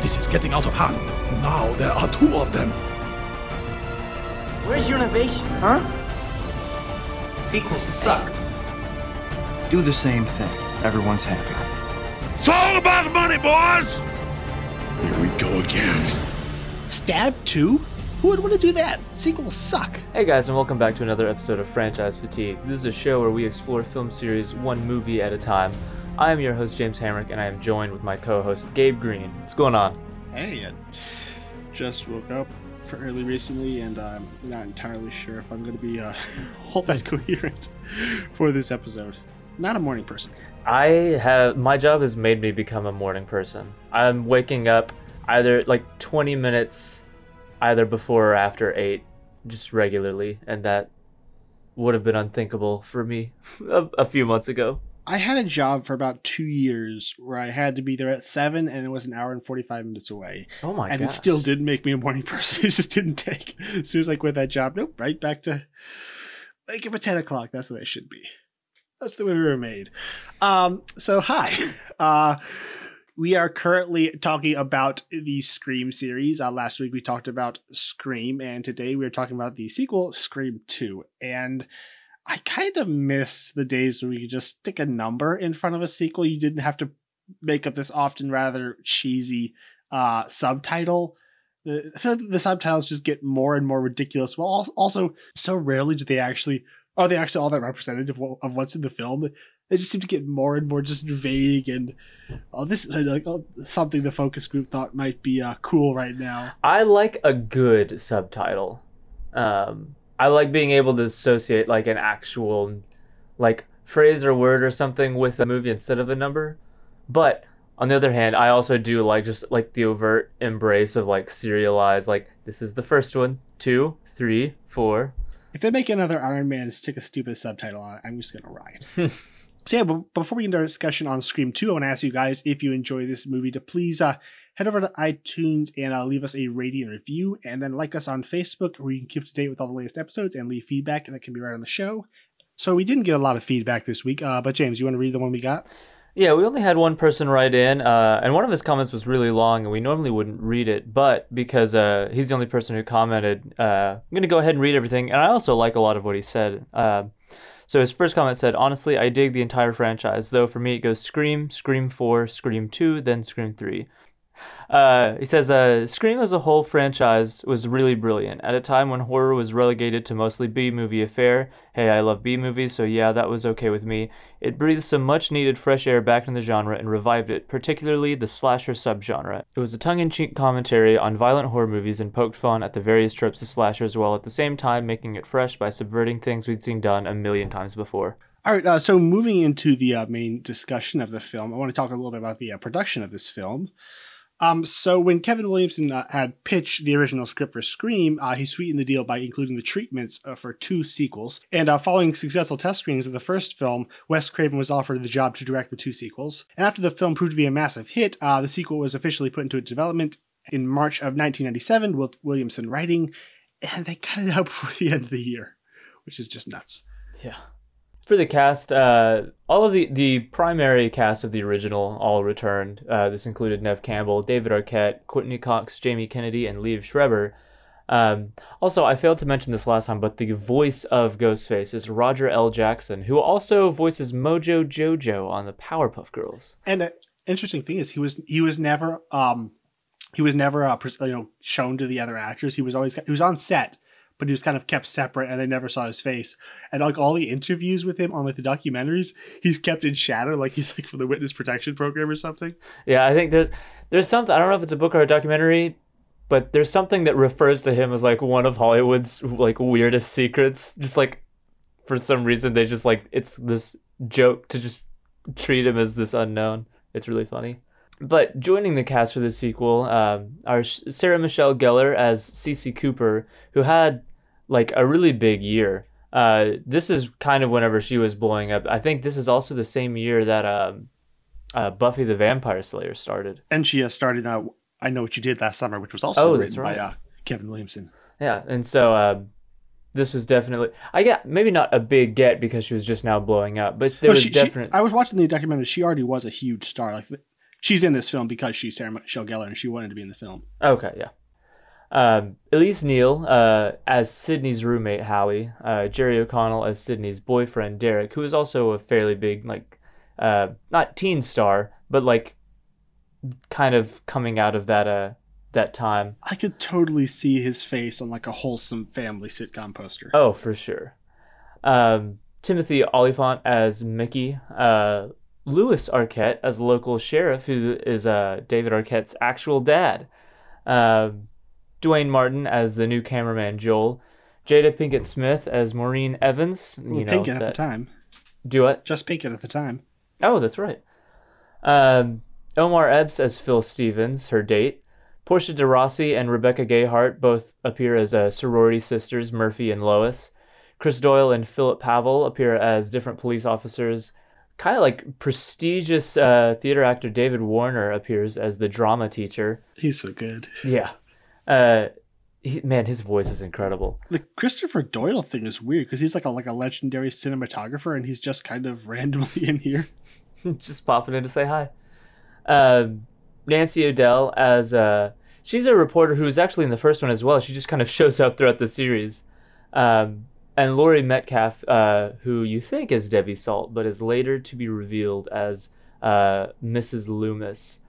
This is getting out of hand. Now there are two of them. Where's your innovation, huh? Sequels suck. Do the same thing. Everyone's happy. It's all about money, boys! Here we go again. Stab 2? Who would want to do that? Sequels suck. Hey guys, and welcome back to another episode of Franchise Fatigue. This is a show where we explore film series one movie at a time. I am your host, James Hamrick, and I am joined with my co host, Gabe Green. What's going on? Hey, I just woke up fairly recently, and I'm not entirely sure if I'm going to be uh, all that coherent for this episode. Not a morning person. I have my job has made me become a morning person. I'm waking up either like 20 minutes either before or after 8 just regularly and that would have been unthinkable for me a, a few months ago. I had a job for about two years where I had to be there at seven, and it was an hour and forty-five minutes away. Oh my and gosh. it still didn't make me a morning person. It just didn't take. As soon as I quit that job, nope, right back to like up at ten o'clock. That's the way it should be. That's the way we were made. Um, so hi. Uh, we are currently talking about the Scream series. Uh, last week we talked about Scream, and today we are talking about the sequel, Scream 2. And I kind of miss the days where could just stick a number in front of a sequel. You didn't have to make up this often rather cheesy uh, subtitle. The, the subtitles just get more and more ridiculous. Well, also, so rarely do they actually are they actually all that representative of of what's in the film. They just seem to get more and more just vague and oh, this like oh, something the focus group thought might be uh, cool right now. I like a good subtitle. Um, I like being able to associate like an actual like phrase or word or something with a movie instead of a number. But on the other hand, I also do like just like the overt embrace of like serialized like this is the first one, two, three, four. If they make another Iron Man and stick a stupid subtitle on it, I'm just gonna riot. so yeah, but before we get into our discussion on Scream 2, I want to ask you guys if you enjoy this movie to please uh, head over to iTunes and uh, leave us a rating and review, and then like us on Facebook, where you can keep up to date with all the latest episodes and leave feedback that can be right on the show. So we didn't get a lot of feedback this week, uh, but James, you want to read the one we got? Yeah, we only had one person write in, uh, and one of his comments was really long, and we normally wouldn't read it, but because uh, he's the only person who commented, uh, I'm going to go ahead and read everything, and I also like a lot of what he said. Uh, so his first comment said, Honestly, I dig the entire franchise, though for me it goes Scream, Scream 4, Scream 2, then Scream 3. Uh, he says, uh, Scream as a whole franchise was really brilliant. At a time when horror was relegated to mostly B movie affair, hey, I love B movies, so yeah, that was okay with me. It breathed some much needed fresh air back in the genre and revived it, particularly the slasher subgenre. It was a tongue in cheek commentary on violent horror movies and poked fun at the various tropes of slashers while at the same time making it fresh by subverting things we'd seen done a million times before. All right, uh, so moving into the uh, main discussion of the film, I want to talk a little bit about the uh, production of this film. Um, so when Kevin Williamson uh, had pitched the original script for Scream, uh, he sweetened the deal by including the treatments uh, for two sequels. And uh, following successful test screenings of the first film, Wes Craven was offered the job to direct the two sequels. And after the film proved to be a massive hit, uh, the sequel was officially put into development in March of 1997 with Williamson writing, and they cut it out before the end of the year, which is just nuts. Yeah. For the cast, uh, all of the, the primary cast of the original all returned. Uh, this included Neve Campbell, David Arquette, Courteney Cox, Jamie Kennedy, and Liev Schreiber. Um, also, I failed to mention this last time, but the voice of Ghostface is Roger L. Jackson, who also voices Mojo Jojo on the Powerpuff Girls. And an interesting thing is he was he was never um he was never uh, you know shown to the other actors. He was always he was on set, but he was kind of kept separate, and they never saw his face. And like all the interviews with him on like the documentaries, he's kept in shadow, like he's like for the witness protection program or something. Yeah, I think there's there's something I don't know if it's a book or a documentary, but there's something that refers to him as like one of Hollywood's like weirdest secrets. Just like for some reason they just like it's this joke to just treat him as this unknown. It's really funny. But joining the cast for the sequel um, are Sarah Michelle Gellar as Cici Cooper, who had like a really big year. Uh, this is kind of whenever she was blowing up. I think this is also the same year that um, uh, Buffy the Vampire Slayer started. And she has started. Uh, I know what you did last summer, which was also Oh, written right. by uh, Kevin Williamson. Yeah, and so uh, this was definitely I get maybe not a big get because she was just now blowing up, but there No, was definitely I was watching the documentary. She already was a huge star. Like she's in this film because she's Sarah Michelle Gellar and she wanted to be in the film. Okay, yeah. Um, Elise Neal uh, as Sidney's roommate Hallie, uh, Jerry O'Connell as Sidney's boyfriend Derek, who is also a fairly big like uh, not teen star, but like kind of coming out of that uh that time. I could totally see his face on like a wholesome family sitcom poster. Oh, for sure. Um, Timothy Olyphant as Mickey, uh, Lewis Arquette as local sheriff, who is uh, David Arquette's actual dad. Uh, Duane Martin as the new cameraman Joel. Jada Pinkett Smith as Maureen Evans. You Well, know, Pinkett at the time. Do it. Just Pinkett at the time. Oh, that's right. Um, Omar Epps as Phil Stevens, her date. Portia de Rossi and Rebecca Gayhart both appear as uh, sorority sisters, Murphy and Lois. Chris Doyle and Philip Pavel appear as different police officers. Kind of like prestigious uh, theater actor David Warner appears as the drama teacher. He's so good. Yeah. Uh, he, man, his voice is incredible. The Christopher Doyle thing is weird because he's like a like a legendary cinematographer and he's just kind of randomly in here. just popping in to say hi. Um, Nancy O'Dell as uh, she's a reporter who was actually in the first one as well. She just kind of shows up throughout the series. Um, and Laurie Metcalf, uh, who you think is Debbie Salt, but is later to be revealed as uh, Mrs. Loomis.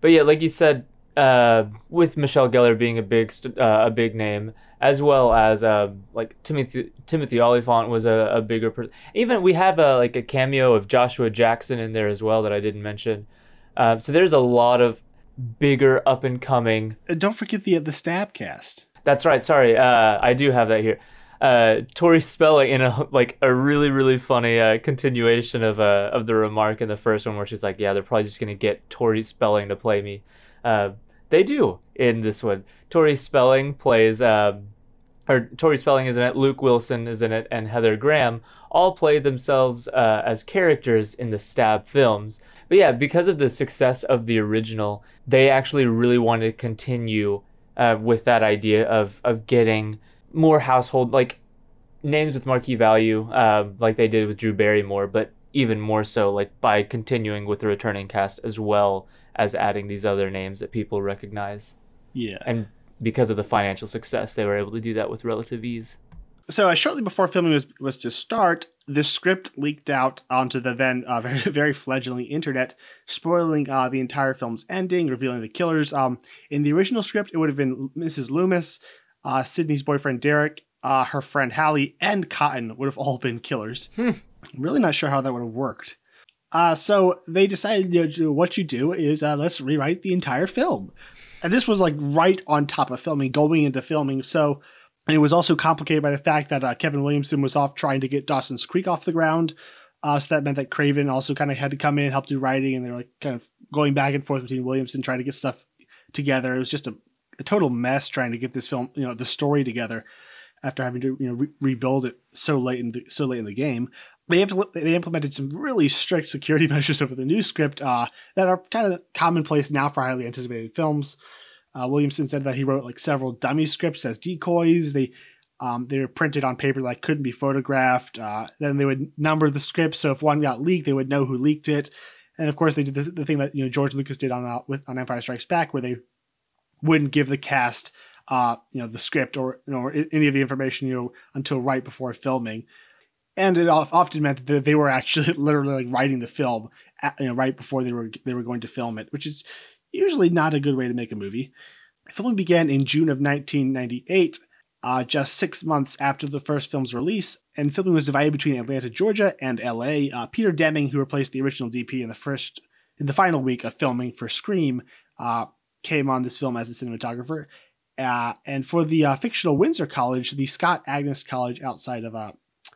But yeah, like you said, uh, with Michelle Gellar being a big st- uh, a big name, as well as um, like Timothy Timothy Olyphant was a, a bigger person. Even we have a like a cameo of Joshua Jackson in there as well that I didn't mention. Um, so there's a lot of bigger up and coming. Don't forget the the stab cast. That's right. Sorry, uh, I do have that here. Uh, Tori Spelling in a like a really really funny uh, continuation of uh, of the remark in the first one where she's like, yeah, they're probably just gonna get Tori Spelling to play me. Uh, they do in this one. Tori Spelling plays. Um, or Tori Spelling is in it, Luke Wilson is in it, and Heather Graham all play themselves uh, as characters in the Stab films. But yeah, because of the success of the original, they actually really wanted to continue uh, with that idea of of getting more household like names with marquee value, uh, like they did with Drew Barrymore, but even more so like by continuing with the returning cast as well as adding these other names that people recognize. Yeah. And because of the financial success, they were able to do that with relative ease. So uh, shortly before filming was, was to start, the script leaked out onto the then uh, very, very fledgling internet, spoiling uh, the entire film's ending, revealing the killers. Um, in the original script, it would have been Mrs. Loomis, uh, Sydney's boyfriend Derek, uh, her friend Hallie, and Cotton would have all been killers. I'm really not sure how that would have worked. Uh, so they decided you know, what you do is uh, let's rewrite the entire film. And this was like right on top of filming, going into filming. So and it was also complicated by the fact that uh, Kevin Williamson was off trying to get Dawson's Creek off the ground. Uh, so that meant that Craven also kind of had to come in and help do writing, and they were like kind of going back and forth between Williamson trying to get stuff together. It was just a, a total mess trying to get this film, you know, the story together after having to you know re- rebuild it so late in the so late in the game. They impl- they implemented some really strict security measures over the new script uh, that are kind of commonplace now for highly anticipated films. Uh, Williamson said that he wrote like several dummy scripts as decoys. They um, they were printed on paper that couldn't be photographed. Uh, then they would number the script, so if one got leaked, they would know who leaked it. And of course, they did this, the thing that you know George Lucas did on uh, with on Empire Strikes Back, where they wouldn't give the cast uh, you know the script or you know or any of the information you know until right before filming. And it often meant that they were actually literally like writing the film at, you know right before they were they were going to film it, which is usually not a good way to make a movie. Filming began in June of 1998, uh, just six months after the first film's release, and filming was divided between Atlanta, Georgia, and LA. Uh, Peter Deming, who replaced the original DP in the first, in the final week of filming for Scream, uh, came on this film as the cinematographer. Uh, and for the uh, fictional Windsor College, the Scott Agnes College outside of uh,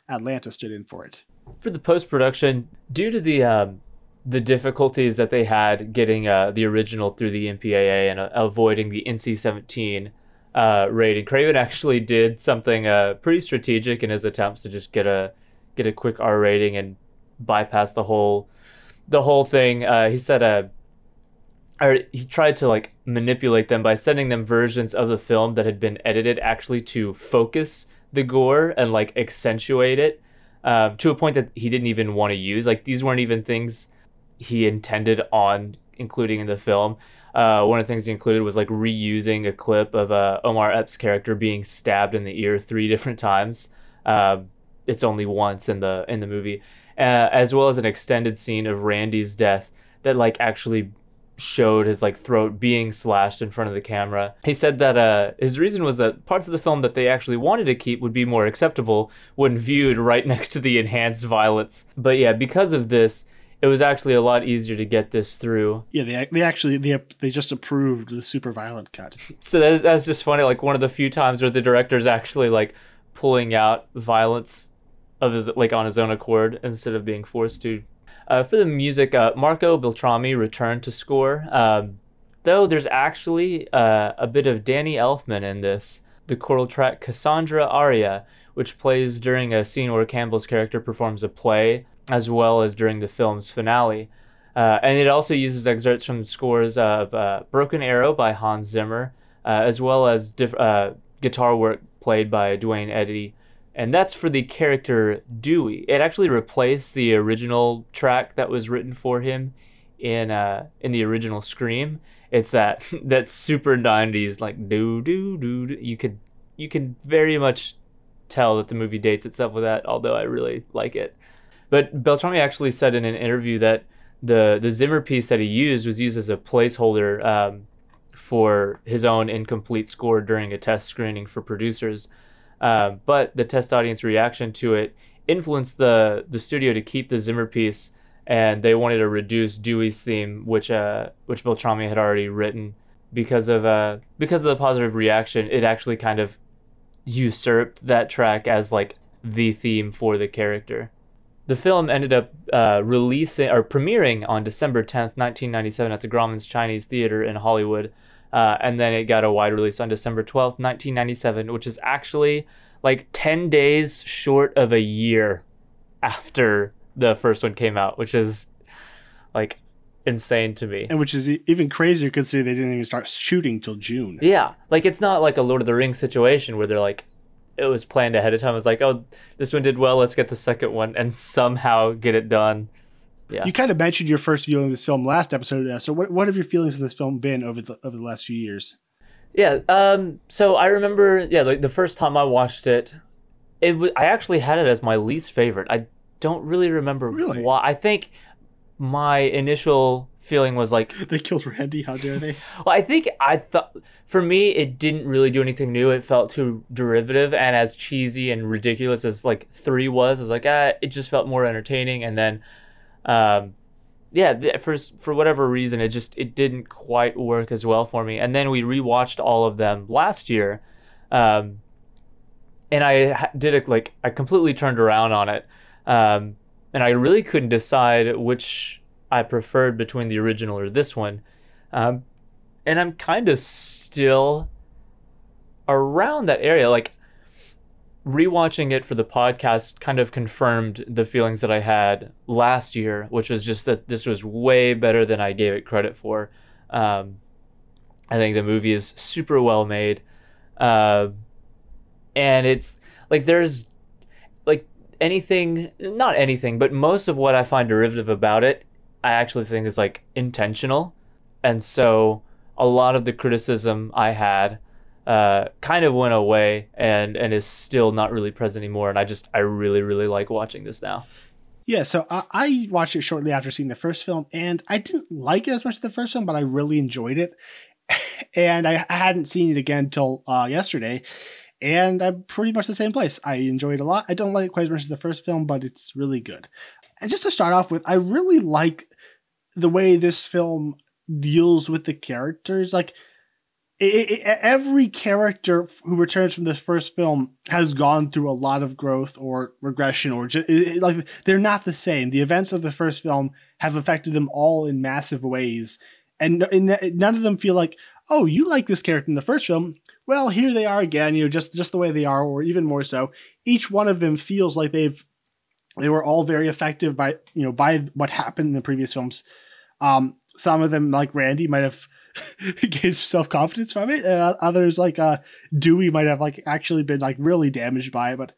Atlanta stood in for it. For the post production, due to the um, the difficulties that they had getting uh, the original through the MPAA and uh, avoiding the NC-17 uh, rating, Craven actually did something uh, pretty strategic in his attempts to just get a get a quick R rating and bypass the whole the whole thing. Uh, he said uh, or he tried to like manipulate them by sending them versions of the film that had been edited actually to focus the gore and like accentuate it um, to a point that he didn't even want to use. Like these weren't even things he intended on including in the film. Uh, one of the things he included was like reusing a clip of uh, Omar Epps' character being stabbed in the ear three different times. Uh, it's only once in the in the movie, uh, as well as an extended scene of Randy's death that like actually showed his like throat being slashed in front of the camera. He said that uh, his reason was that parts of the film that they actually wanted to keep would be more acceptable when viewed right next to the enhanced violence. But yeah, because of this, it was actually a lot easier to get this through. Yeah, they they actually they they just approved the super violent cut. So that's that's just funny. Like one of the few times where the director's actually like pulling out violence of his like on his own accord instead of being forced to. Uh, for the music, uh, Marco Beltrami returned to score, um, though there's actually uh, a bit of Danny Elfman in this. The choral track Cassandra Aria, which plays during a scene where Campbell's character performs a play, as well as during the film's finale. Uh, and it also uses excerpts from scores of uh, Broken Arrow by Hans Zimmer, uh, as well as diff- guitar work played by Duane Eddy and that's for the character Dewey. It actually replaced the original track that was written for him in uh in the original Scream. It's that that super '90s like do do do. You could you could very much tell that the movie dates itself with that. Although I really like it. But Beltrami actually said in an interview that the the Zimmer piece that he used was used as a placeholder um, for his own incomplete score during a test screening for producers. Uh, but the test audience reaction to it influenced the the studio to keep the Zimmer piece, and they wanted to reduce Dewey's theme, which uh, which Beltrami had already written, because of uh, because of the positive reaction. It actually kind of usurped that track as like the theme for the character. The film ended up uh, releasing or premiering on December 10th, 1997, at the Grauman's Chinese Theater in Hollywood. Uh, and then it got a wide release on December 12th, 1997, which is actually like 10 days short of a year after the first one came out, which is like insane to me. And which is even crazier considering they didn't even start shooting till June. Yeah. Like it's not like a Lord of the Rings situation where they're like, it was planned ahead of time. It was like, oh, this one did well. Let's get the second one and somehow get it done yeah. You kind of mentioned your first viewing of this film last episode. Uh, so, what, what have your feelings of this film been over the over the last few years? Yeah. Um. So I remember, yeah, like the first time I watched it, it w- I actually had it as my least favorite. I don't really remember really? why. I think my initial feeling was like they killed Randy. How dare they? well, I think I thought for me it didn't really do anything new. It felt too derivative and as cheesy and ridiculous as like three was. I was like, ah, it just felt more entertaining. And then um, yeah, for for whatever reason, it just it didn't quite work as well for me. And then we rewatched all of them last year, um, and I did it like I completely turned around on it, um, and I really couldn't decide which I preferred between the original or this one, um, and I'm kind of still around that area. Like rewatching it for the podcast kind of confirmed the feelings that I had last year, which was just that this was way better than I gave it credit for. Um, I think the movie is super well made. Uh, and it's like there's like anything, not anything, but most of what I find derivative about it, I actually think is like intentional. And so a lot of the criticism I had uh, kind of went away and and is still not really present anymore. And I just I really really like watching this now. Yeah, so I, I watched it shortly after seeing the first film, and I didn't like it as much as the first film, but I really enjoyed it. and I, I hadn't seen it again until uh, yesterday, and I'm pretty much the same place. I enjoy it a lot. I don't like it quite as much as the first film, but it's really good. And just to start off with, I really like the way this film deals with the characters. Like it, it, every character who returns from this first film has gone through a lot of growth or regression or just it, like they're not the same. The events of the first film have affected them all in massive ways. And, and none of them feel like oh you like this character in the first film. Well here they are again you know just just the way they are or even more so. Each one of them feels like they've they were all very effective by you know by what happened in the previous films. Um some of them like randy might have gains self confidence from it, and others like uh, Dewey might have like actually been like really damaged by it. But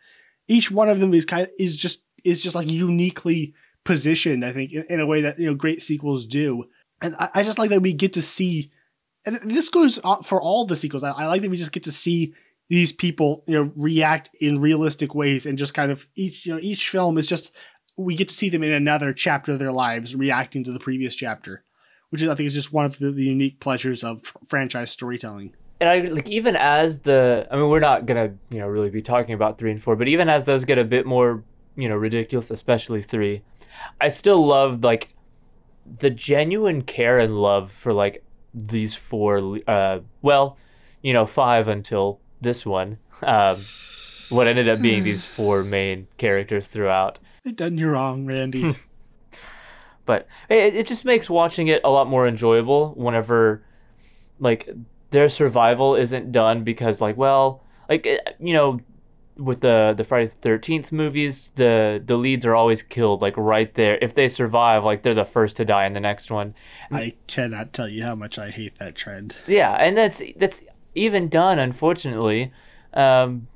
each one of them is kind of is just is just like uniquely positioned. I think in, in a way that you know great sequels do. and I, I just like that we get to see, and this goes for all the sequels. I, I like that we just get to see these people, you know, react in realistic ways, and just kind of each, you know, each film is just we get to see them in another chapter of their lives reacting to the previous chapter, which is I think is just one of the, the unique pleasures of franchise storytelling and I like even as the I mean we're not gonna you know really be talking about three and four, but even as those get a bit more you know ridiculous, especially three, I still love like the genuine care and love for like these four. Uh, well, you know five until this one. Um, what ended up being these four main characters throughout. They've done you wrong, Randy. but it, it just makes watching it a lot more enjoyable whenever like their survival isn't done because like well like eh, you know with the the Friday the Thirteenth movies, the the leads are always killed like right there. If they survive, like they're the first to die in the next one. I cannot tell you how much I hate that trend. Yeah, and that's that's even done unfortunately, um,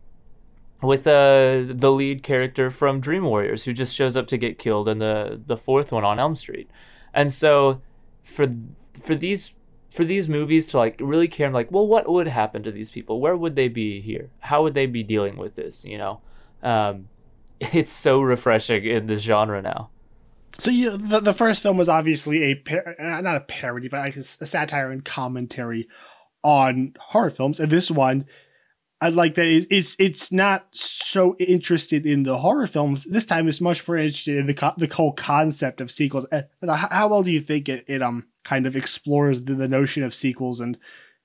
with uh, the lead character from Dream Warriors who just shows up to get killed in the the fourth one on Elm Street, and so for for these for these movies to like really care like well what would happen to these people? Where would they be here? How would they be dealing with this you know? Um, it's so refreshing in this genre now. So you the, the first film was obviously a uh, not a parody but like a satire and commentary on horror films. And this one I like that it's, it's it's not so interested in the horror films. This time, it's much more interested in the co- the whole concept of sequels. Uh, how well do you think it, it um kind of explores the, the notion of sequels and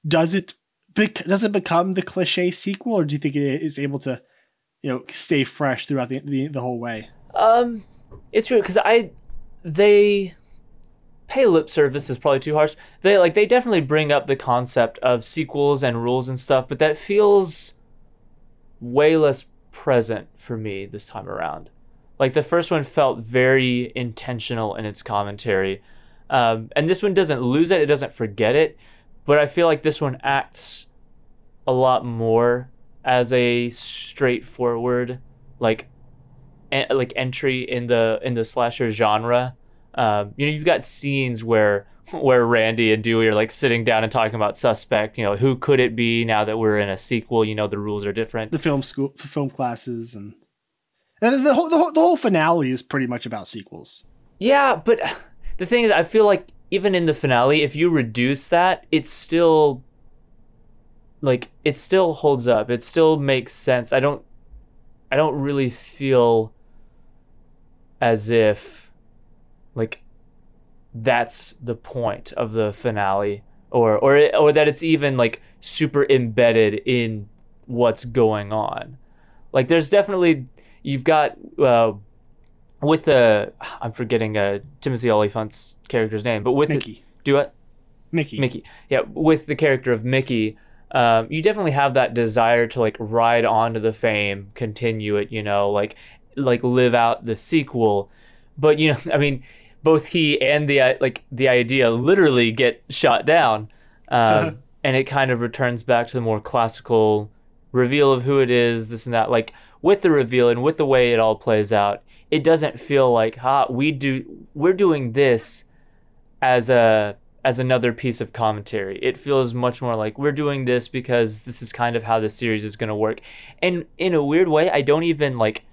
does it does it become the cliche sequel or do you think it is able to you know stay fresh throughout the the, the whole way um it's true because i they pay lip service is probably too harsh they like they definitely bring up the concept of sequels and rules and stuff but that feels way less present for me this time around like the first one felt very intentional in its commentary um, and this one doesn't lose it, it doesn't forget it, but I feel like this one acts a lot more as a straightforward like en- like entry in the in the slasher genre. Um, you know, you've got scenes where where Randy and Dewey are like sitting down and talking about suspect. You know, who could it be now that we're in a sequel? You know, the rules are different. The film school, film classes, and and the whole the whole, the whole finale is pretty much about sequels. Yeah, but the thing is, I feel like even in the finale, if you reduce that, it's still like it still holds up. It still makes sense. I don't I don't really feel as if like that's the point of the finale or or or that it's even like super embedded in what's going on. Like there's definitely you've got uh, with the I'm forgetting uh, Timothy Olyphant's character's name, but with Mickey. The, do it. Mickey. Mickey. Yeah, with the character of Mickey, um, you definitely have that desire to like ride onto the fame, continue it, you know, like like live out the sequel. But you know, I mean, both he and the uh, like the idea literally get shot down, um, and it kind of returns back to the more classical reveal of who it is, this and that. Like with the reveal and with the way it all plays out, it doesn't feel like ha we do we're doing this as a as another piece of commentary. It feels much more like we're doing this because this is kind of how the series is going to work. And in a weird way, I don't even like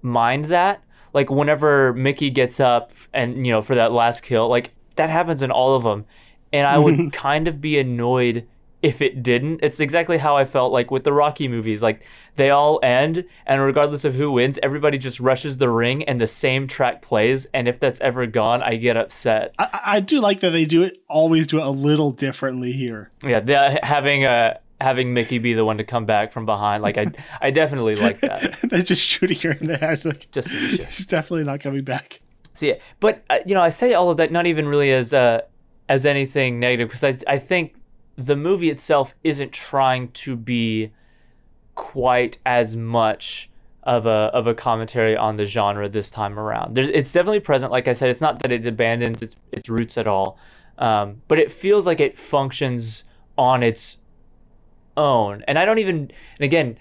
mind that. Like whenever Mickey gets up and you know for that last kill, like that happens in all of them. And I would kind of be annoyed if it didn't. It's exactly how I felt like with the Rocky movies. Like they all end, and regardless of who wins, everybody just rushes the ring and the same track plays. And if that's ever gone, I get upset. I, I do like that they do it always do it a little differently here. Yeah, having a having Mickey be the one to come back from behind, like I I definitely like that. They're just shooting her in the head, like just to be sure. She's definitely not coming back. So yeah, but uh, you know, I say all of that not even really as uh as anything negative because I I think the movie itself isn't trying to be quite as much of a of a commentary on the genre this time around. There's, it's definitely present. Like I said, it's not that it abandons its its roots at all, um, but it feels like it functions on its own. And I don't even. And again,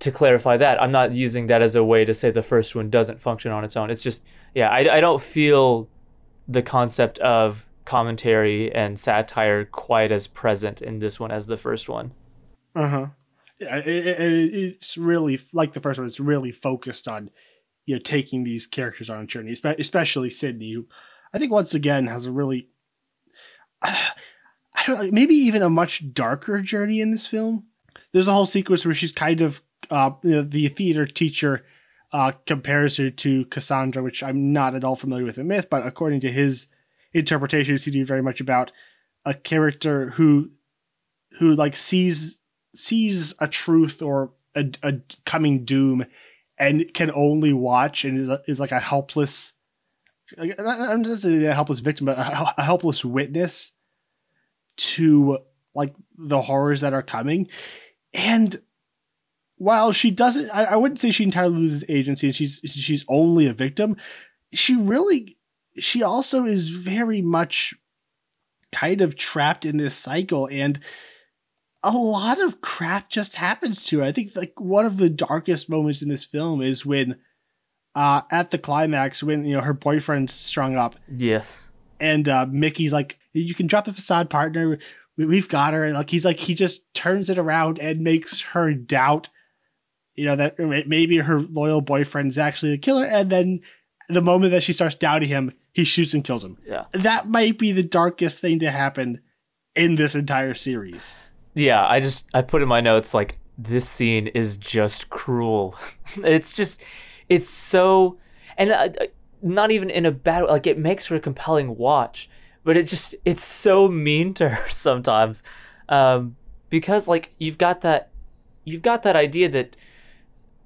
to clarify that, I'm not using that as a way to say the first one doesn't function on its own. It's just, yeah, I, I don't feel the concept of commentary and satire quite as present in this one as the first one. Uh huh. Yeah, it, it, it's really like the first one. It's really focused on you know taking these characters on a journey, especially Sidney, who I think once again has a really I don't know, maybe even a much darker journey in this film. There's a whole sequence where she's kind of uh, the theater teacher uh, compares her to Cassandra, which I'm not at all familiar with the myth, but according to his interpretation, it seems to be very much about a character who who like sees sees a truth or a, a coming doom and can only watch and is, a, is like a helpless I'm just a helpless victim, but a, a helpless witness to like the horrors that are coming. And while she doesn't, I, I wouldn't say she entirely loses agency and she's she's only a victim. She really, she also is very much kind of trapped in this cycle and a lot of crap just happens to her. I think like one of the darkest moments in this film is when uh at the climax when you know her boyfriend's strung up. Yes. And uh Mickey's like, you can drop a facade partner. We've got her. And like he's like he just turns it around and makes her doubt, you know, that maybe her loyal boyfriend is actually the killer. And then the moment that she starts doubting him, he shoots and kills him. Yeah. That might be the darkest thing to happen in this entire series. Yeah, I just I put in my notes like this scene is just cruel. it's just it's so and uh, not even in a bad way. like it makes for a compelling watch, but it just it's so mean to her sometimes. Um because like you've got that you've got that idea that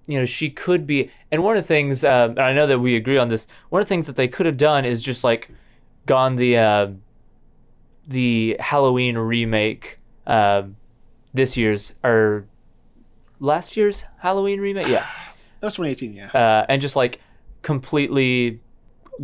you know she could be and one of the things um, and i know that we agree on this one of the things that they could have done is just like gone the uh, the halloween remake uh, this year's or last year's halloween remake yeah that was 2018 yeah uh, and just like completely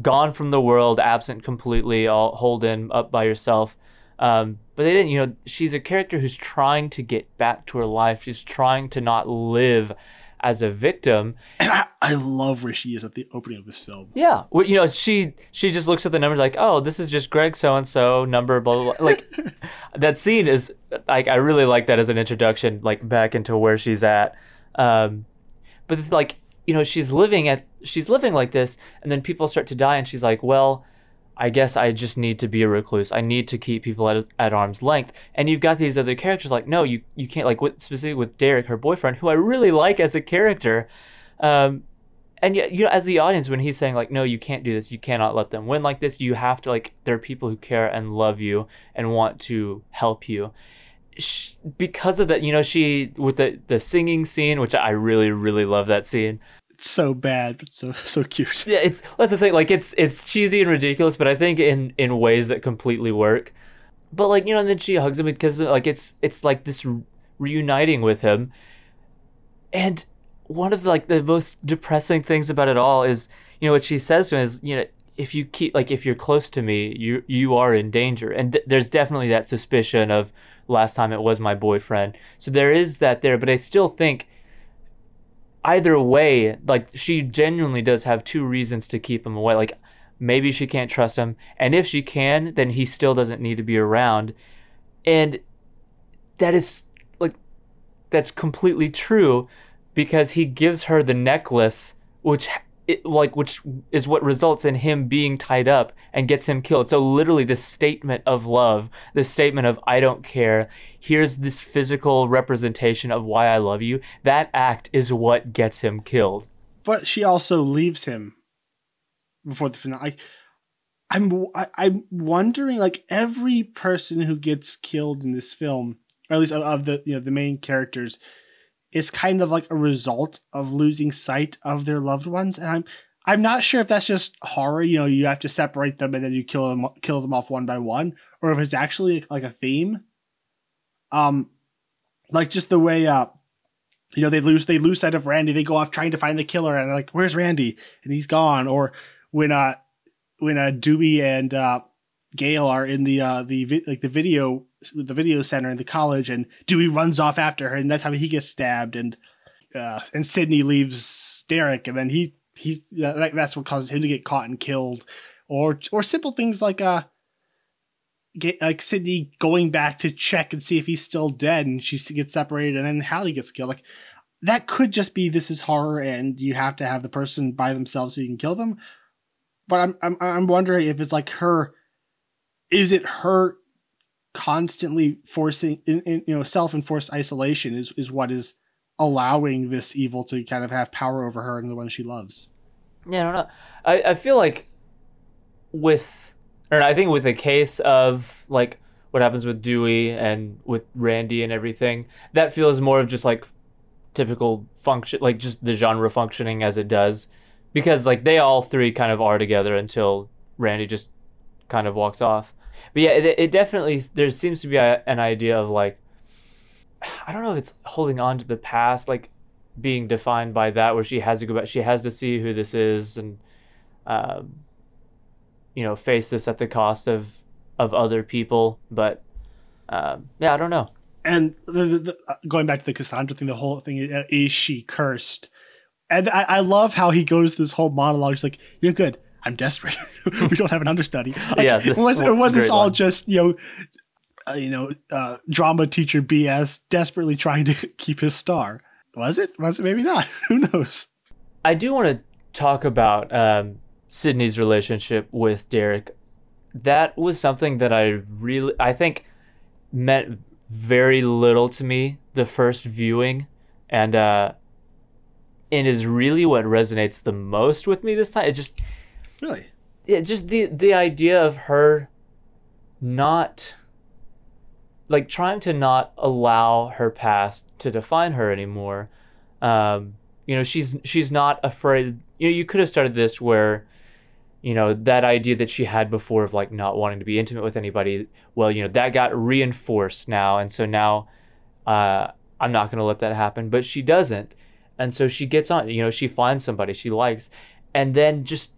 gone from the world absent completely all holden up by yourself um, but they didn't you know she's a character who's trying to get back to her life she's trying to not live as a victim. And I, I love where she is at the opening of this film. Yeah, well, you know, she she just looks at the numbers like, oh, this is just Greg so and so number, blah blah. blah. Like that scene is like I really like that as an introduction, like back into where she's at. Um, but like you know, she's living at she's living like this, and then people start to die, and she's like, well. I guess I just need to be a recluse. I need to keep people at, at arm's length. And you've got these other characters like, no, you, you can't, like, with, specifically with Derek, her boyfriend, who I really like as a character. Um, and yet, you know, as the audience, when he's saying, like, no, you can't do this, you cannot let them win like this, you have to, like, there are people who care and love you and want to help you. She, because of that, you know, she, with the, the singing scene, which I really, really love that scene It's so bad but so so cute. Yeah, it's that's the thing. Like it's it's cheesy and ridiculous, but I think in in ways that completely work. But like you know, and then she hugs him because like it's it's like this reuniting with him. And one of the, like the most depressing things about it all is you know what she says to him is you know if you keep like if you're close to me you you are in danger and th- there's definitely that suspicion of last time it was my boyfriend so there is that there but i still think either way, like she genuinely does have two reasons to keep him away. Like maybe she can't trust him, and if she can, then he still doesn't need to be around. And that is like that's completely true because he gives her the necklace which it, like which is what results in him being tied up and gets him killed. So literally this statement of love, this statement of I don't care, here's this physical representation of why I love you. That act is what gets him killed. But she also leaves him before the finale. I, I'm I, I'm wondering like every person who gets killed in this film, or at least of, of the you know the main characters, is kind of like a result of losing sight of their loved ones and i'm i'm not sure if that's just horror you know you have to separate them and then you kill them kill them off one by one or if it's actually like a theme. Um like just the way uh you know they lose they lose sight of randy they go off trying to find the killer and like where's randy? And he's gone or when uh when uh dewey and uh Gale are in the uh the like the video the video center in the college, and Dewey runs off after her, and that's how he gets stabbed, and uh, and Sidney leaves Derek, and then he he that, that's what causes him to get caught and killed, or or simple things like uh get, like Sidney going back to check and see if he's still dead, and she gets separated, and then Hallie gets killed. Like that could just be this is horror, and you have to have the person by themselves so you can kill them. But I'm I'm I'm wondering if it's like her. Is it her constantly forcing in, in you know self-enforced isolation is is what is allowing this evil to kind of have power over her and the one she loves. Yeah, I don't know. I, I feel like with or I think with the case of like what happens with Dewey and with Randy and everything, that feels more of just like typical function like just the genre functioning as it does. Because like they all three kind of are together until Randy just kind of walks off. But yeah, it, it definitely there seems to be a, an idea of like I don't know if it's holding on to the past, like being defined by that, where she has to go back, she has to see who this is, and um, you know, face this at the cost of of other people. But um, yeah, I don't know. And the, the, uh, going back to the Cassandra thing, the whole thing is, uh, is she cursed? And I, I love how he goes this whole monologue. He's like, "You're good. I'm desperate. we don't have an understudy." Like, yeah, this, was, or was this all line. just you know uh, you know, uh, drama teacher BS desperately trying to keep his star. Was it? Was it? Maybe not. Who knows? I do want to talk about um, Sidney's relationship with Derek. That was something that I really, I think, meant very little to me the first viewing, and uh, it is really what resonates the most with me this time. It just, Really? yeah, just the the idea of her not like trying to not allow her past to define her anymore. Um, you know, she's she's not afraid. You know, you could have started this where, you know, that idea that she had before of like not wanting to be intimate with anybody. Well, you know, that got reinforced now, and so now, uh, I'm not going to let that happen. But she doesn't, and so she gets on. You know, she finds somebody she likes, and then just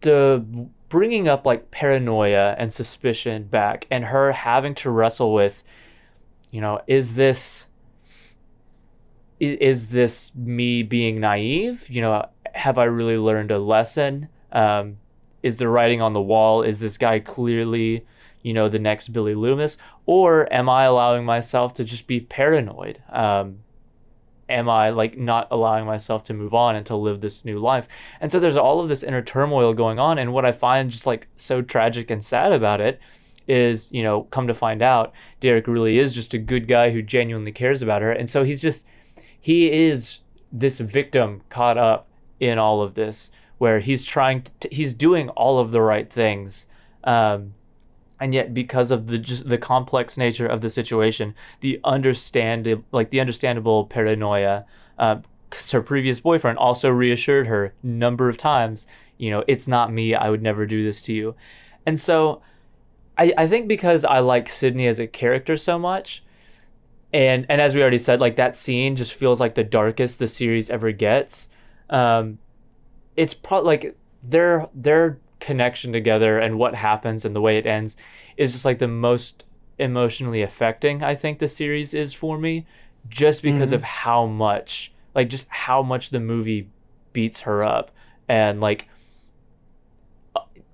the bringing up like paranoia and suspicion back and her having to wrestle with you know is this is this me being naive? You know have i really learned a lesson? Um, is the writing on the wall? Is this guy clearly you know the next billy loomis? Or am i allowing myself to just be paranoid? Um, am I like not allowing myself to move on and to live this new life? And so there's all of this inner turmoil going on. And what I find just like so tragic and sad about it is, you know, come to find out, Derek really is just a good guy who genuinely cares about her. And so he's just, he is this victim caught up in all of this where he's trying to, he's doing all of the right things. Um, and yet because of the just the complex nature of the situation the understand like the understandable paranoia uh, her previous boyfriend also reassured her number of times you know it's not me i would never do this to you. And so i i think because i like sidney as a character so much and and as we already said like that scene just feels like the darkest the series ever gets um it's probably like their their connection together and what happens and the way it ends is just like the most emotionally affecting I think the series is for me just because of mm-hmm. how much like just how much the movie beats her up and like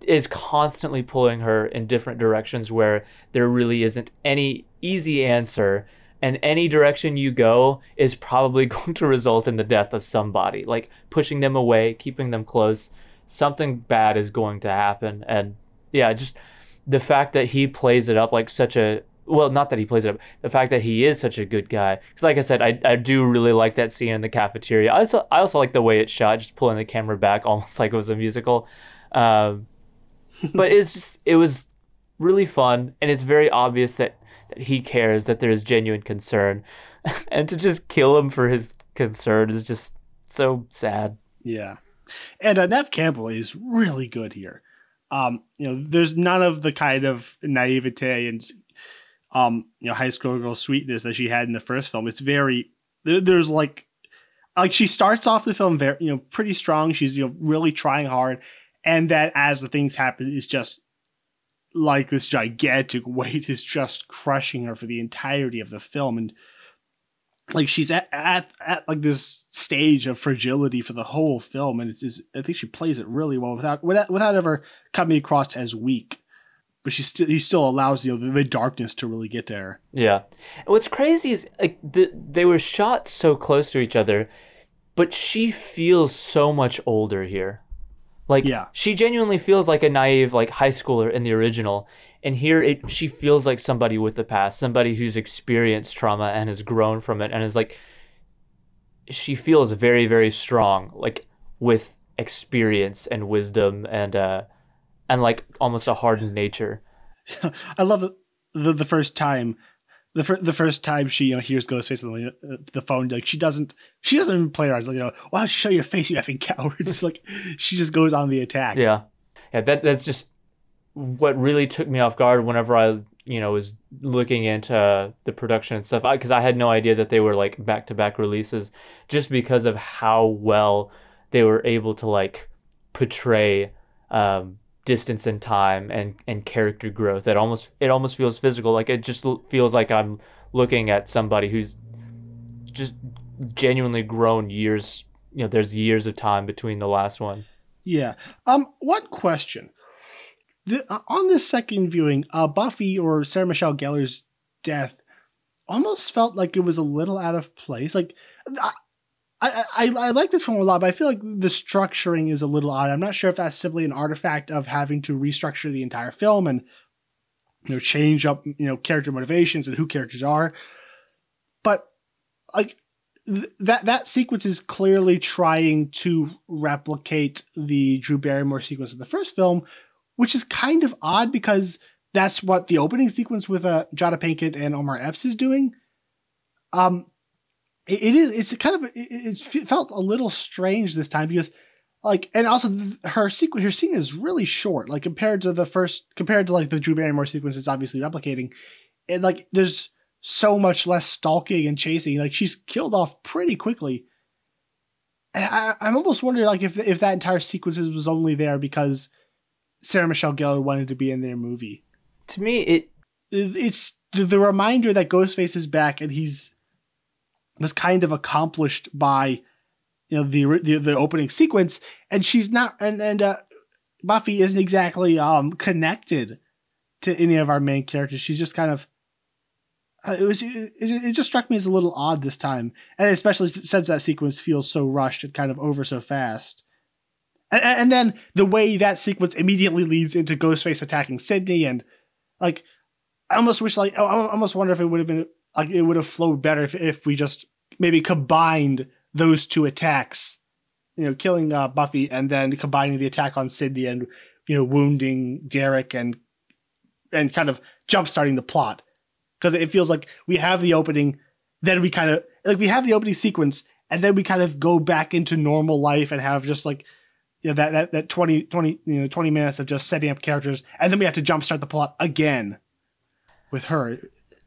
is constantly pulling her in different directions where there really isn't any easy answer and any direction you go is probably going to result in the death of somebody like pushing them away keeping them close something bad is going to happen. And yeah just the fact that he plays it up like such a well not that he plays it up the fact that he is such a good guy. Because like i said I, I do really like that scene in the cafeteria. I also i also like the way it's shot just pulling the camera back almost like it was a musical. Um, but it's just, it was really fun and it's very obvious that that he cares that there is genuine concern. And to just kill him for his concern is just so sad. Yeah. And uh, Neve Campbell is really good here. Um, you know, there's none of the kind of naivete and um, you know, high school girl sweetness that she had in the first film. It's very there, there's like like she starts off the film very you know pretty strong. She's you know really trying hard, and that as the things happen is just like this gigantic weight is just crushing her for the entirety of the film and like she's at, at, at like this stage of fragility for the whole film and it's, it's i think she plays it really well without without, without ever coming across as weak but she still he still allows you know the, the darkness to really get to her. Yeah. And what's crazy is like the, they were shot so close to each other, but she feels so much older here. Like Yeah. she genuinely feels like a naive like high schooler in the original, and here it she feels like somebody with the past, somebody who's experienced trauma and has grown from it, and is like she feels very very strong, like with experience and wisdom and uh and like almost a hardened nature. I love the the, the first time. The, fir- the first time she you know hears Ghostface on the, uh, the phone like she doesn't she doesn't even play around like, you know why don't you show your face you effing coward Just like she just goes on the attack Yeah, yeah. That that's just what really took me off guard whenever I you know was looking into the production and stuff because I, had no idea that they were like back to back releases just because of how well they were able to like portray um, distance and time and and character growth. It almost it almost feels physical. Like it just feels like I'm looking at somebody who's just genuinely grown years. You know, there's years of time between the last one. Yeah. Um. One question. The, uh, on this second viewing, uh, Buffy or Sarah Michelle Gellar's death almost felt like it was a little out of place. Like, I, I, I, I like this film a lot, but I feel like the structuring is a little odd. I'm not sure if that's simply an artifact of having to restructure the entire film and you know change up you know character motivations and who characters are. But like th- that that sequence is clearly trying to replicate the Drew Barrymore sequence of the first film, which is kind of odd because that's what the opening sequence with uh, Jada Pinkett and Omar Epps is doing. Um, it, it is it's kind of it, it felt a little strange this time because like and also her sequence her scene is really short like compared to the first compared to like the Drew Barrymore sequence it's obviously replicating and like there's so much less stalking and chasing like she's killed off pretty quickly and I, I'm almost wondering like if if that entire sequence was only there because Sarah Michelle Gellar wanted to be in their movie. To me, it it's the, reminder that Ghostface is back and he's was kind of accomplished by you know the the, the opening sequence and she's not and and uh, Buffy isn't exactly um connected to any of our main characters. She's just kind of uh, it was it, it just struck me as a little odd this time. And especially since that sequence feels so rushed and kind of over so fast and, and then the way that sequence immediately leads into Ghostface attacking Sidney and like I almost wish like I almost wonder if it would have been like it would have flowed better if, if we just maybe combined those two attacks, you know, killing uh, Buffy and then combining the attack on Sidney and you know wounding Derek and and kind of jump starting the plot. Because it feels like we have the opening, then we kind of like we have the opening sequence and then we kind of go back into normal life and have just like you know that that that 20 20 you know 20 minutes of just setting up characters and then we have to jumpstart the plot again with her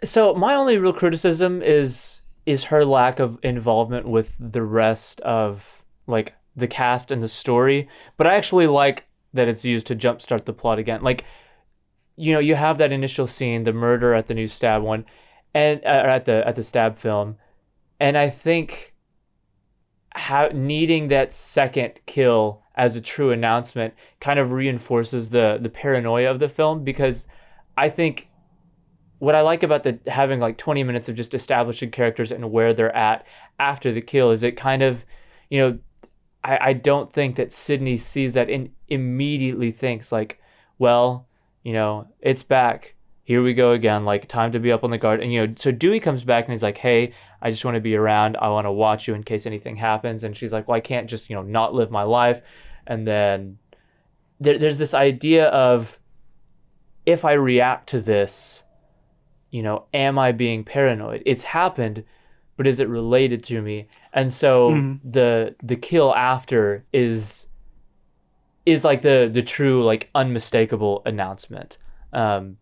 so my only real criticism is is her lack of involvement with the rest of like the cast and the story. But I actually like that it's used to jumpstart the plot again. Like, you know, you have that initial scene, the murder at the new stab one, and uh, at the at the stab film, and I think how needing that second kill as a true announcement kind of reinforces the the paranoia of the film because I think what I like about the having like 20 minutes of just establishing characters and where they're at after the kill is it kind of, you know, I, I don't think that Sidney sees that and immediately thinks like, well, you know, it's back. Here we go again. Like time to be up on the guard. And you know, so Dewey comes back and he's like, "Hey, I just want to be around. I want to watch you in case anything happens." And she's like, "Well, I can't just you know not live my life." And then there, there's this idea of if I react to this, you know, am I being paranoid? It's happened, but is it related to me? And so Mhm. the the kill after is is like the the true like unmistakable announcement. Um,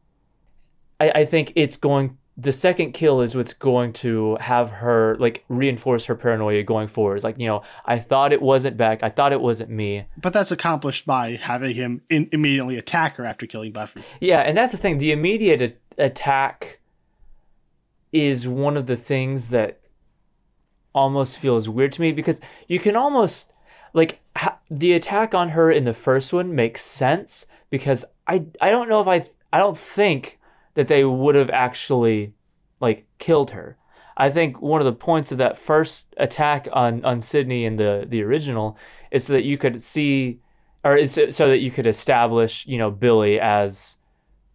I I think it's going. The second kill is what's going to have her like reinforce her paranoia going forward. It's like you know, I thought it wasn't back. I thought it wasn't me. but that's accomplished by having him in, immediately attack her after killing Buffy Yeah, and that's the thing. The immediate a- attack is one of the things that almost feels weird to me because you can almost like ha- the attack on her in the first one makes sense because I I don't know if I I don't think that they would have actually like killed her. I think one of the points of that first attack on on Sidney in the the original is so that you could see, or is so that you could establish, you know, Billy as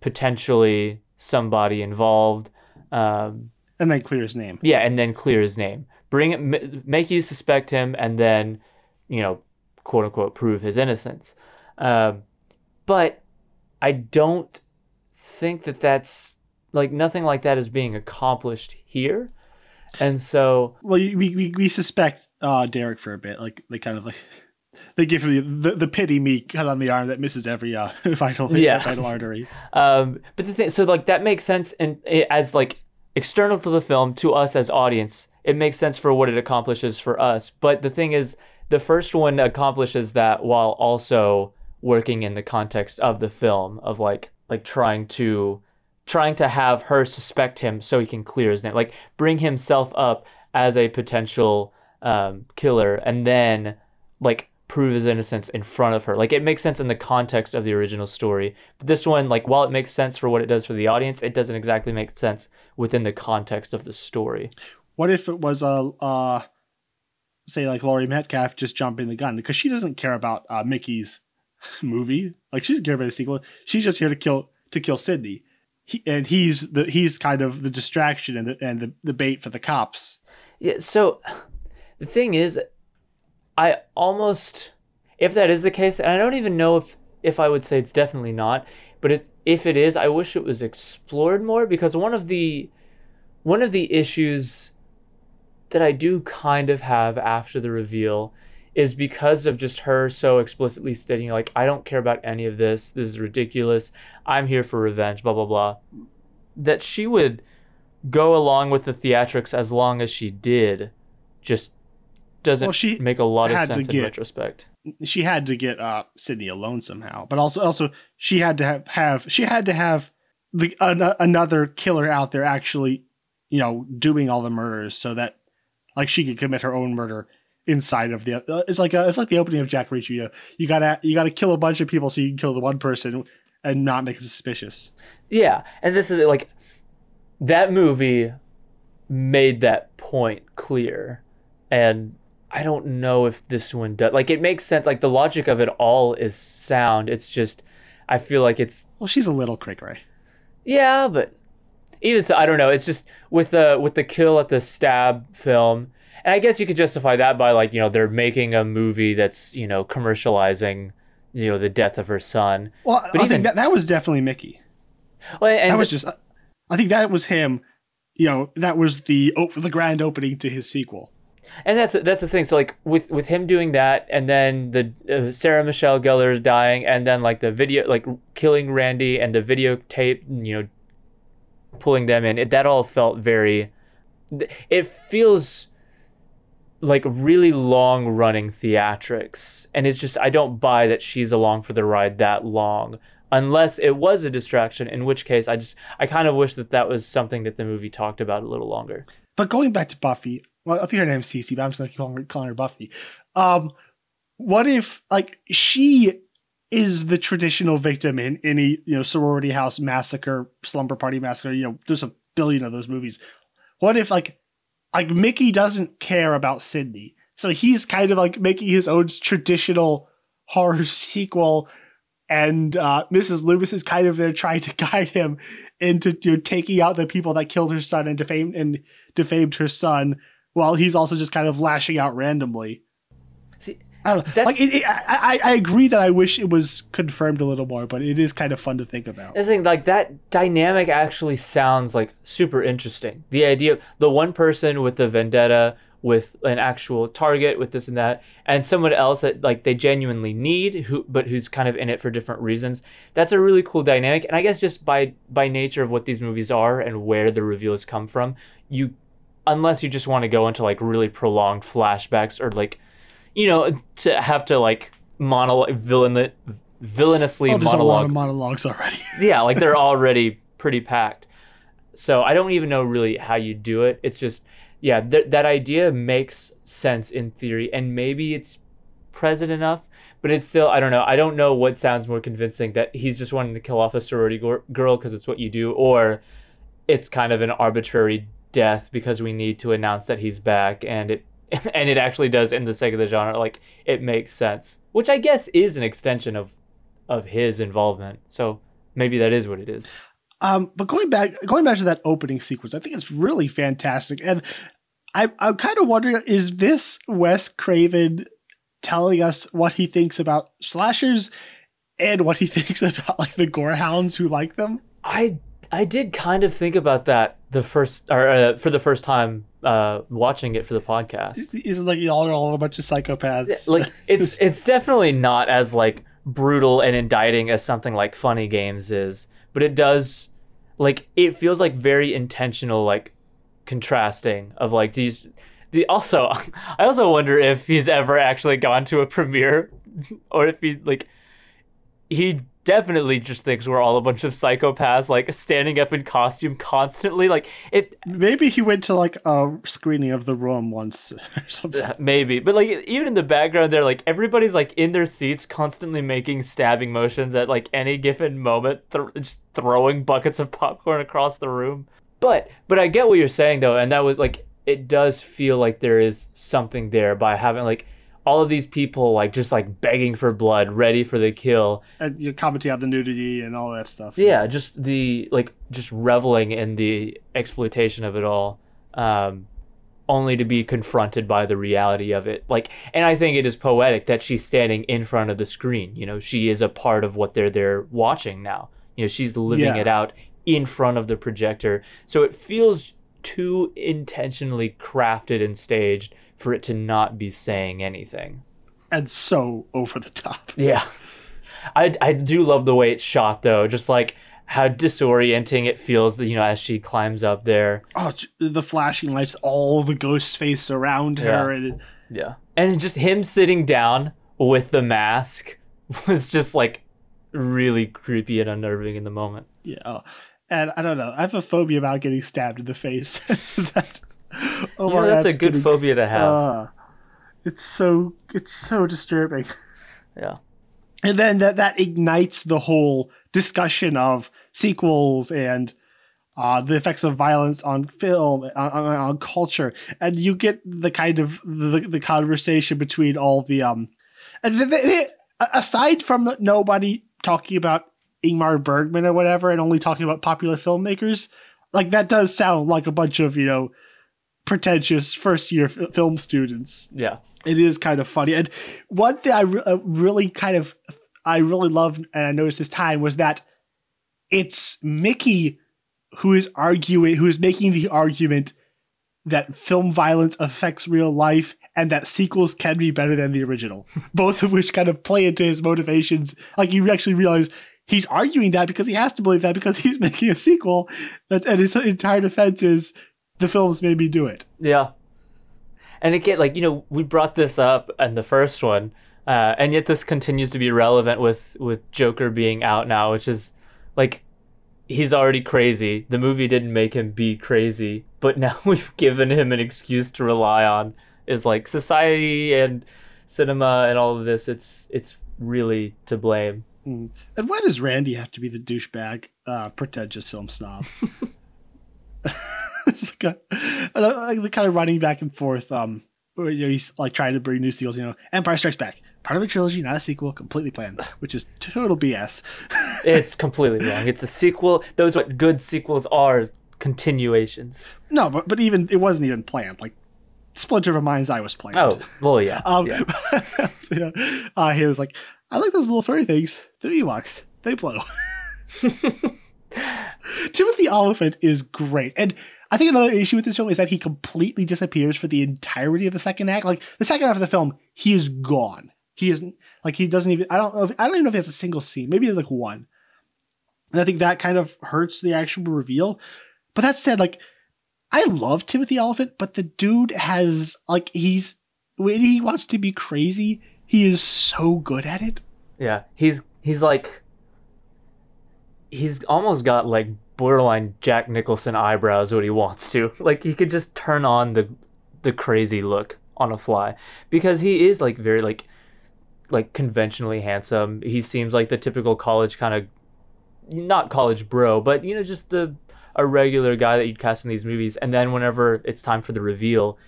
potentially somebody involved. Um, and then clear his name. yeah, and then clear his name, bring it, make you suspect him, and then, you know, quote unquote, prove his innocence. Um, but I don't think that that's like nothing like that is being accomplished here, and so Well, we we, we suspect uh, Derek for a bit. Like they kind of like they give him the, the, the pity me cut on the arm that misses every uh, vital Yeah. vital artery. Um, but the thing, so like that makes sense, and as like external to the film, to us as audience, it makes sense for what it accomplishes for us. But the thing is, the first one accomplishes that while also working in the context of the film of like like trying to trying to have her suspect him so he can clear his name, like bring himself up as a potential um, killer, and then like prove his innocence in front of her. Like it makes sense in the context of the original story. But this one, like while it makes sense for what it does for the audience, it doesn't exactly make sense within the context of the story. What if it was a uh, say like Laurie Metcalf just jumping the gun because she doesn't care about uh, Mickey's movie. Like she doesn't care about the sequel. She's just here to kill to kill Sidney. He, and he's the he's kind of the distraction and the and the, the bait for the cops. Yeah, so the thing is I almost if that is the case, and I don't even know if if I would say it's definitely not, but it, if it is, I wish it was explored more because one of the one of the issues that I do kind of have after the reveal is because of just her so explicitly stating like I don't care about any of this. This is ridiculous. I'm here for revenge, blah blah blah. That she would go along with the theatrics as long as she did just doesn't Well, she make a lot of sense in get- retrospect. she had to get uh Sidney alone somehow, but also also she had to have, have she had to have the an, another killer out there actually, you know, doing all the murders so that like she could commit her own murder inside of the. Uh, it's like a, it's like the opening of Jack Reacher. You, know, you gotta you gotta kill a bunch of people so you can kill the one person and not make it suspicious. Yeah, and this is like that movie made that point clear, and I don't know if this one does. Like, it makes sense. Like the logic of it all is sound. It's just I feel like it's Well, she's a little quick, right? yeah, but even so, I don't know. It's just with the with the kill at the stab film, and I guess you could justify that by like you know they're making a movie that's you know commercializing you know the death of her son. Well, But I even- think that, that was definitely Mickey. Well, and that was just. I think that was him. You know, that was the op- the grand opening to his sequel. And that's that's the thing. So like with with him doing that, and then the uh, Sarah Michelle Gellar is dying, and then like the video, like killing Randy, and the videotape, you know, pulling them in. It, that all felt very. It feels like really long running theatrics, and it's just I don't buy that she's along for the ride that long. Unless it was a distraction, in which case I just I kind of wish that that was something that the movie talked about a little longer. But going back to Buffy, well, I think her name's Cici, but I'm just calling her, calling her Buffy. Um, what if like she is the traditional victim in any you know sorority house massacre, slumber party massacre? You know, there's a billion of those movies. What if like like Mickey doesn't care about Sidney, so he's kind of like making his own traditional horror sequel. And uh, Mrs. Loomis is kind of there trying to guide him into you know, taking out the people that killed her son and defamed and defamed her son, while he's also just kind of lashing out randomly. I don't know. that's- Like, it, it, I, I I agree that I wish it was confirmed a little more, but it is kind of fun to think about. That's the thing, like that dynamic actually sounds like super interesting. The idea of the one person with the vendetta, with an actual target, with this and that, and someone else that like they genuinely need, who but who's kind of in it for different reasons. That's a really cool dynamic. And I guess just by by nature of what these movies are and where the reveals come from, you unless you just want to go into like really prolonged flashbacks or like you know to have to like monologue villain villainously Oh, there's a lot of monologues already. yeah, like they're already pretty packed. So I don't even know really how you do it. It's just, yeah, th- that idea makes sense in theory, and maybe it's present enough. But it's still, I don't know. I don't know what sounds more convincing that he's just wanting to kill off a sorority girl because it's what you do, or it's kind of an arbitrary death because we need to announce that he's back and it and it actually does in the sake of the genre like it makes sense which i guess is an extension of of his involvement. So maybe that is what it is. Um, but going back, going back to that opening sequence, I think it's really fantastic, and I, I'm kind of wondering: is this Wes Craven telling us what he thinks about slashers and what he thinks about like the gorehounds who like them? i i did kind of think about that the first or uh, for the first time uh watching it for the podcast Is is it like y'all are all a bunch of psychopaths? like it's it's definitely not as like brutal and indicting as something like funny games is but it does like it feels like very intentional like contrasting of like these the also i also wonder if he's ever actually gone to a premiere or if he like he definitely just thinks we're all a bunch of psychopaths like standing up in costume constantly like it maybe he went to like a screening of The Room once or something. Uh, Maybe, but like even in the background, there, like everybody's like in their seats, constantly making stabbing motions at like any given moment, th- just throwing buckets of popcorn across the room. But but I get what you're saying though, and that was like it does feel like there is something there by having like all of these people like just like begging for blood, ready for the kill. And you're commenting on the nudity and all that stuff. Yeah, just the like just reveling in the exploitation of it all. Um only to be confronted by the reality of it. Like and I think it is poetic that she's standing in front of the screen. You know, she is a part of what they're there watching now. You know, she's living Yeah. it out in front of the projector. So it feels too intentionally crafted and staged for it to not be saying anything. and so over the top. Yeah. I, I do love the way it's shot though, just like how disorienting it feels that you know as she climbs up there. Oh, the flashing lights, all the ghost face around her, and Yeah. And just him sitting down with the mask was just like really creepy and unnerving in the moment. yeah. And I don't know. I have a phobia about getting stabbed in the face. that, oh You know, that's a good getting- phobia to have. Uh, it's so it's so disturbing. Yeah. and then that that ignites the whole discussion of sequels and uh, the effects of violence on film on, on, on culture and you get the kind of the, the conversation between all the um and the, the, aside from nobody talking about Ingmar Bergman or whatever and only talking about popular filmmakers like that does sound like a bunch of you know pretentious first year f- film students Yeah. it is kind of funny. And one thing I re- uh, really kind of I really loved and I noticed this time was that it's Mickey who is arguing, who is making the argument that film violence affects real life and that sequels can be better than the original. Both of which kind of play into his motivations. Like you actually realize he's arguing that because he has to believe that because he's making a sequel. That's, and his entire defense is the films made me do it. Yeah. And again, like, you know, we brought this up in the first one, uh, and yet this continues to be relevant with, with Joker being out now, which is like, he's already crazy. The movie didn't make him be crazy, but now we've given him an excuse to rely on is like society and cinema and all of this. It's, it's really to blame. And why does Randy have to be the douchebag, uh, pretentious film snob? It's like, a, like the kind of running back and forth. Um, where, you know, he's like trying to bring new sequels. You know, Empire Strikes Back, part of a trilogy, not a sequel, completely planned, which is total BS. It's completely wrong. It's a sequel. Those what good sequels are is continuations. No, but but even it wasn't even planned. Like Splinter of a Mind's Eye was planned. Oh, well, yeah. Um, yeah. yeah. Uh, he was like, I like those little furry things. The Ewoks. They blow. Timothy Olyphant is great. And I think another issue with this film is that he completely disappears for the entirety of the second act. Like the second half of the film, he is gone. He isn't like he doesn't even I don't know if, I don't even know if he has a single scene. Maybe like one. And I think that kind of hurts the actual reveal. But that said, like I love Timothy Olyphant, but the dude has like he's when he wants to be crazy, he is so good at it. Yeah, he's he's like he's almost got like borderline Jack Nicholson eyebrows when he wants to. Like he could just turn on the the crazy look on a fly because he is like very like like conventionally handsome. He seems like the typical college kind of not college bro, but you know, just the a regular guy that you'd cast in these movies. And then whenever it's time for the reveal,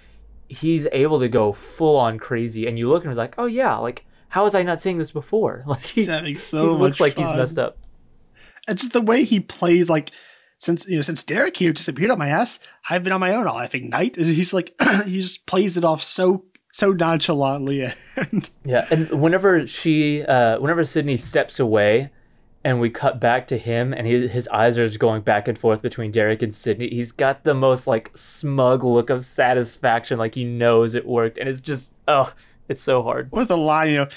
he's able to go full on crazy, and you look and it's like, oh yeah, like how was I not seeing this before? Like he, He's having so he looks like he's messed up. And just the way he plays, like since you know, since Derek here disappeared on my ass, I've been on my own all effing night. And he's like, he just plays it off so so nonchalantly, and Yeah, and whenever she, uh, whenever Sidney steps away, and we cut back to him, and he, his eyes are just going back and forth between Derek and Sidney, he's got the most like smug look of satisfaction, like he knows it worked, and it's just, oh, it's so hard. with a line, you know,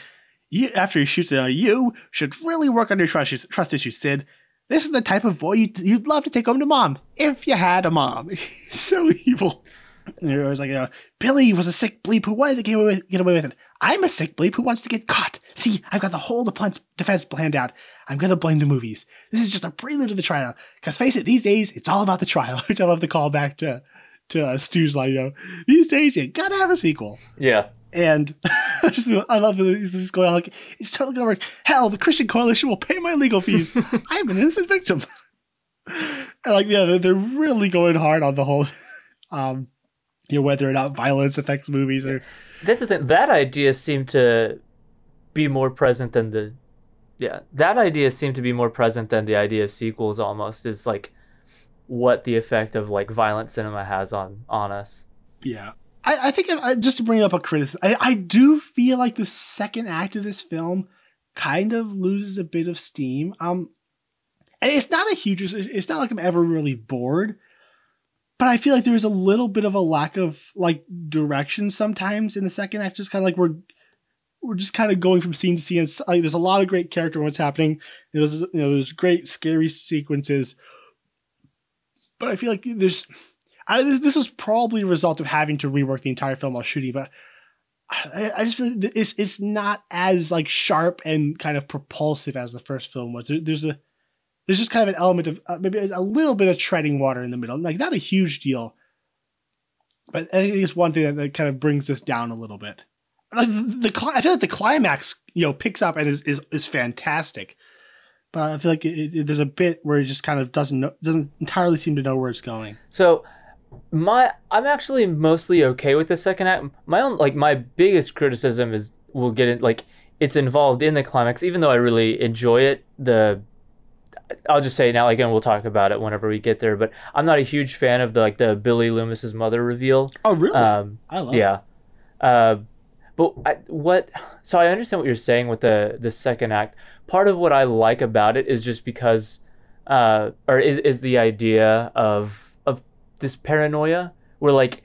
you after he shoots, uh, you should really work on your trust issues, trust issues, Sid. This is the type of boy you'd, you'd love to take home to mom if you had a mom. So evil. And you're always like, uh, Billy was a sick bleep who wanted to get away, with, get away with it. I'm a sick bleep who wants to get caught. See, I've got the whole defense, defense planned out. I'm going to blame the movies. This is just a prelude to the trial. Because face it, these days, it's all about the trial, which I love the call back to, to uh, Stu's line, you know, these days, you gotta have a sequel. Yeah, And I just, I love that he's just going on like, it's totally gonna work. Hell, the Christian Coalition will pay my legal fees. I'm an innocent victim. and like, yeah, they're, they're really going hard on the whole, um, you know, whether or not violence affects movies or that's the thing. That idea seemed to be more present than the, yeah, that idea seemed to be more present than the idea of sequels. Almost is like what the effect of like violent cinema has on on us. Yeah. I, I think uh, just to bring up a criticism, I, I do feel like the second act of this film kind of loses a bit of steam. Um, and it's not a huge, it's not like I'm ever really bored, but I feel like there is a little bit of a lack of like direction sometimes in the second act. Just kind of like we're we're just kind of going from scene to scene. It's, like, there's a lot of great character what's happening. There's you know there's great scary sequences, but I feel like there's I, this, this was probably a result of having to rework the entire film while shooting, but I, I just feel like it's it's not as like sharp and kind of propulsive as the first film was. There, there's a there's just kind of an element of uh, maybe a little bit of treading water in the middle, like not a huge deal, but I think it's one thing that, that kind of brings this down a little bit. Like the, the I feel like the climax, you know, picks up and is is, is fantastic, but I feel like it, it, there's a bit where it just kind of doesn't know, doesn't entirely seem to know where it's going. So my I'm actually mostly okay with the second act. My own like my biggest criticism is we'll get it like it's involved in the climax, even though I really enjoy it. The I'll just say now, again, we'll talk about it whenever we get there. But I'm not a huge fan of the like the Billy Loomis's mother reveal. Oh, really? Um, I love. yeah. Uh, but I, what? So I understand what you're saying with the the second act. Part of what I like about it is just because, uh, or is is the idea of of this paranoia. Where like,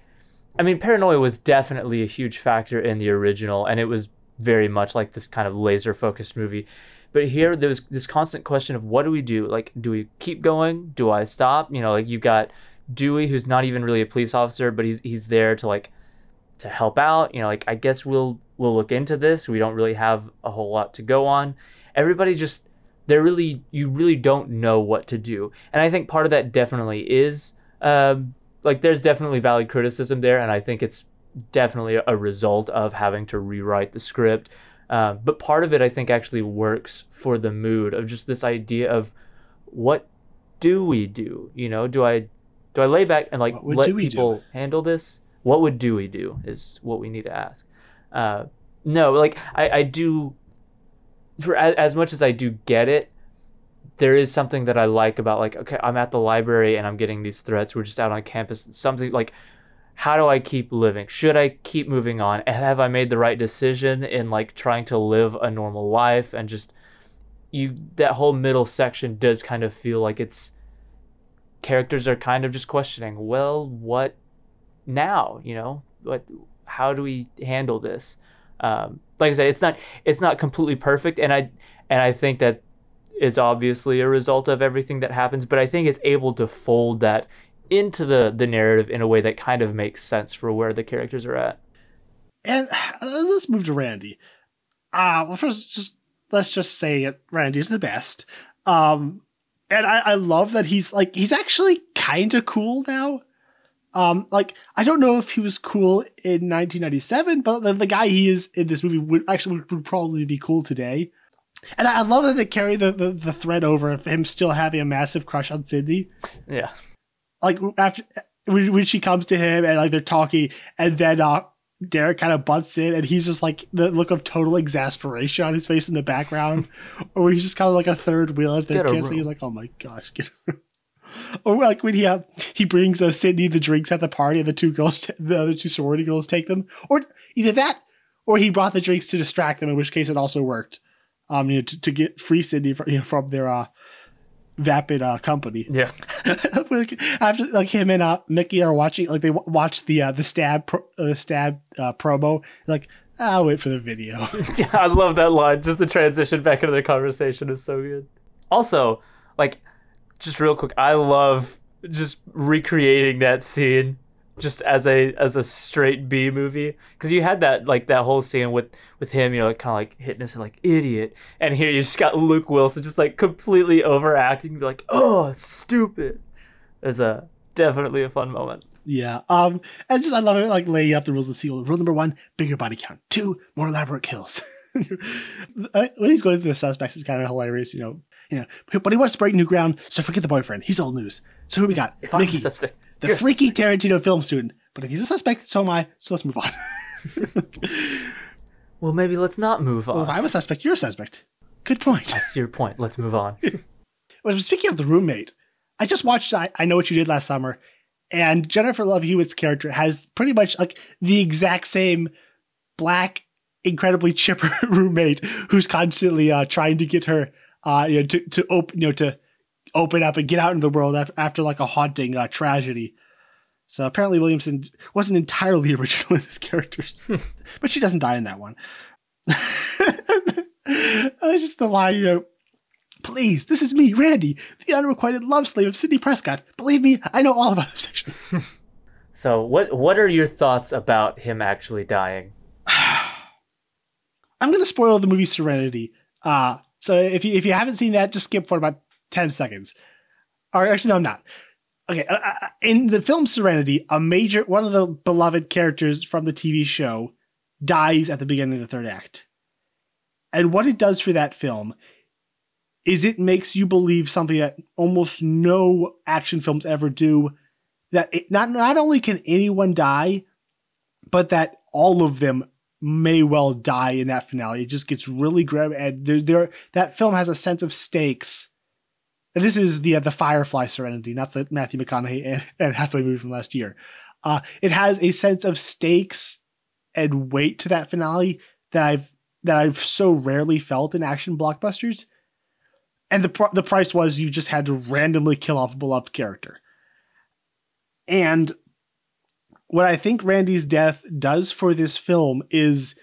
I mean, paranoia was definitely a huge factor in the original, and it was very much like this kind of laser focused movie. But here there was this constant question of what do we do? Like, do we keep going? Do I stop? You know, like you've got Dewey, who's not even really a police officer, but he's he's there to like to help out. You know, like I guess we'll we'll look into this. We don't really have a whole lot to go on. Everybody just they're really you really don't know what to do, and I think part of that definitely is um, like there's definitely valid criticism there, and I think it's definitely a result of having to rewrite the script. Uh, but part of it, I think, actually works for the mood of just this idea of what do we do? You know, do I do I lay back and like let people handle this? What would do we do? Is what we need to ask. Uh, no, like I, I do. For as, as much as I do get it, there is something that I like about like okay, I'm at the library and I'm getting these threats. We're just out on campus. Something like how do I keep living? Should I keep moving on? Have I made the right decision in like trying to live a normal life and just you that whole middle section does kind of feel like it's characters are kind of just questioning, well, what now, you know? What how do we handle this? Um, like I said, it's not it's not completely perfect and I and I think that is obviously a result of everything that happens, but I think it's able to fold that into the the narrative in a way that kind of makes sense for where the characters are at. And uh, let's move to Randy. Uh, well, first, just let's just say it. Randy's the best. Um, and I, I love that he's like he's actually kind of cool now. Um, like I don't know if he was cool in 1997, but the, the guy he is in this movie would actually would, would probably be cool today. And I, I love that they carry the, the the thread over of him still having a massive crush on Sidney. Yeah. Like after when, when she comes to him and like they're talking, and then uh, Derek kind of butts in, and he's just like the look of total exasperation on his face in the background, or he's just kind of like a third wheel as they're kissing. He's like, "Oh my gosh!" Get or like when he uh, he brings uh, Sidney the drinks at the party, and the two girls, t- the other two sorority girls, take them, or either that, or he brought the drinks to distract them. In which case, it also worked. Um, you know, to, to get free Sidney from, you know, from their uh, vapid uh, company. Yeah. Like, after like him and uh, Mickey are watching, like they w- watch the uh, the stab pro- uh, stab uh, promo. Like I'll wait for the video. yeah, I love that line. Just the transition back into the conversation is so good. Also, like, just real quick, I love just recreating that scene just as a as a straight B movie because you had that like that whole scene with with him, you know, kind of like hitting us like idiot, and here you just got Luke Wilson just like completely overacting, be like, oh, stupid. It's a definitely a fun moment. yeah. Um. And just I love it. Like laying out the rules of the sequel. Rule number one: bigger body count. Two: more elaborate kills. When he's going through the suspects, it's kind of hilarious. You know. You know. But he wants to break new ground, so forget the boyfriend. He's old news. So who we got? Mickey, the you're freaky Tarantino film student. But if he's a suspect, so am I. So let's move on. Well, maybe let's not move on. well, if I'm a suspect, you're a suspect. Good point. That's your point. Let's move on. Well, speaking of the roommate, I just watched I, I Know What You Did Last Summer, and Jennifer Love Hewitt's character has pretty much like the exact same black, incredibly chipper roommate who's constantly uh, trying to get her uh, you know, to, to open you know to open up and get out into the world after, after like a haunting uh, tragedy. So apparently Williamson wasn't entirely original in his characters, but she doesn't die in that one. I just the line, you know, Please, this is me, Randy, the unrequited love slave of Sidney Prescott. Believe me, I know all about obsession. So, what what are your thoughts about him actually dying? I'm gonna spoil the movie Serenity. Uh so if you if you haven't seen that, just skip for about ten seconds. Or actually, no, I'm not. Okay, uh, uh, in the film Serenity, a major one of the beloved characters from the TV show dies at the beginning of the third act, and what it does for that film is it makes you believe something that almost no action films ever do. That it, not not only can anyone die, but that all of them may well die in that finale. It just gets really grim, and there, there that film has a sense of stakes. And this is the uh, the Firefly Serenity, not the Matthew McConaughey and, and Hathaway movie from last year. Uh, it has a sense of stakes and weight to that finale that I've that I've so rarely felt in action blockbusters. And the pr- the price was you just had to randomly kill off a beloved character. And what I think Randy's death does for this film is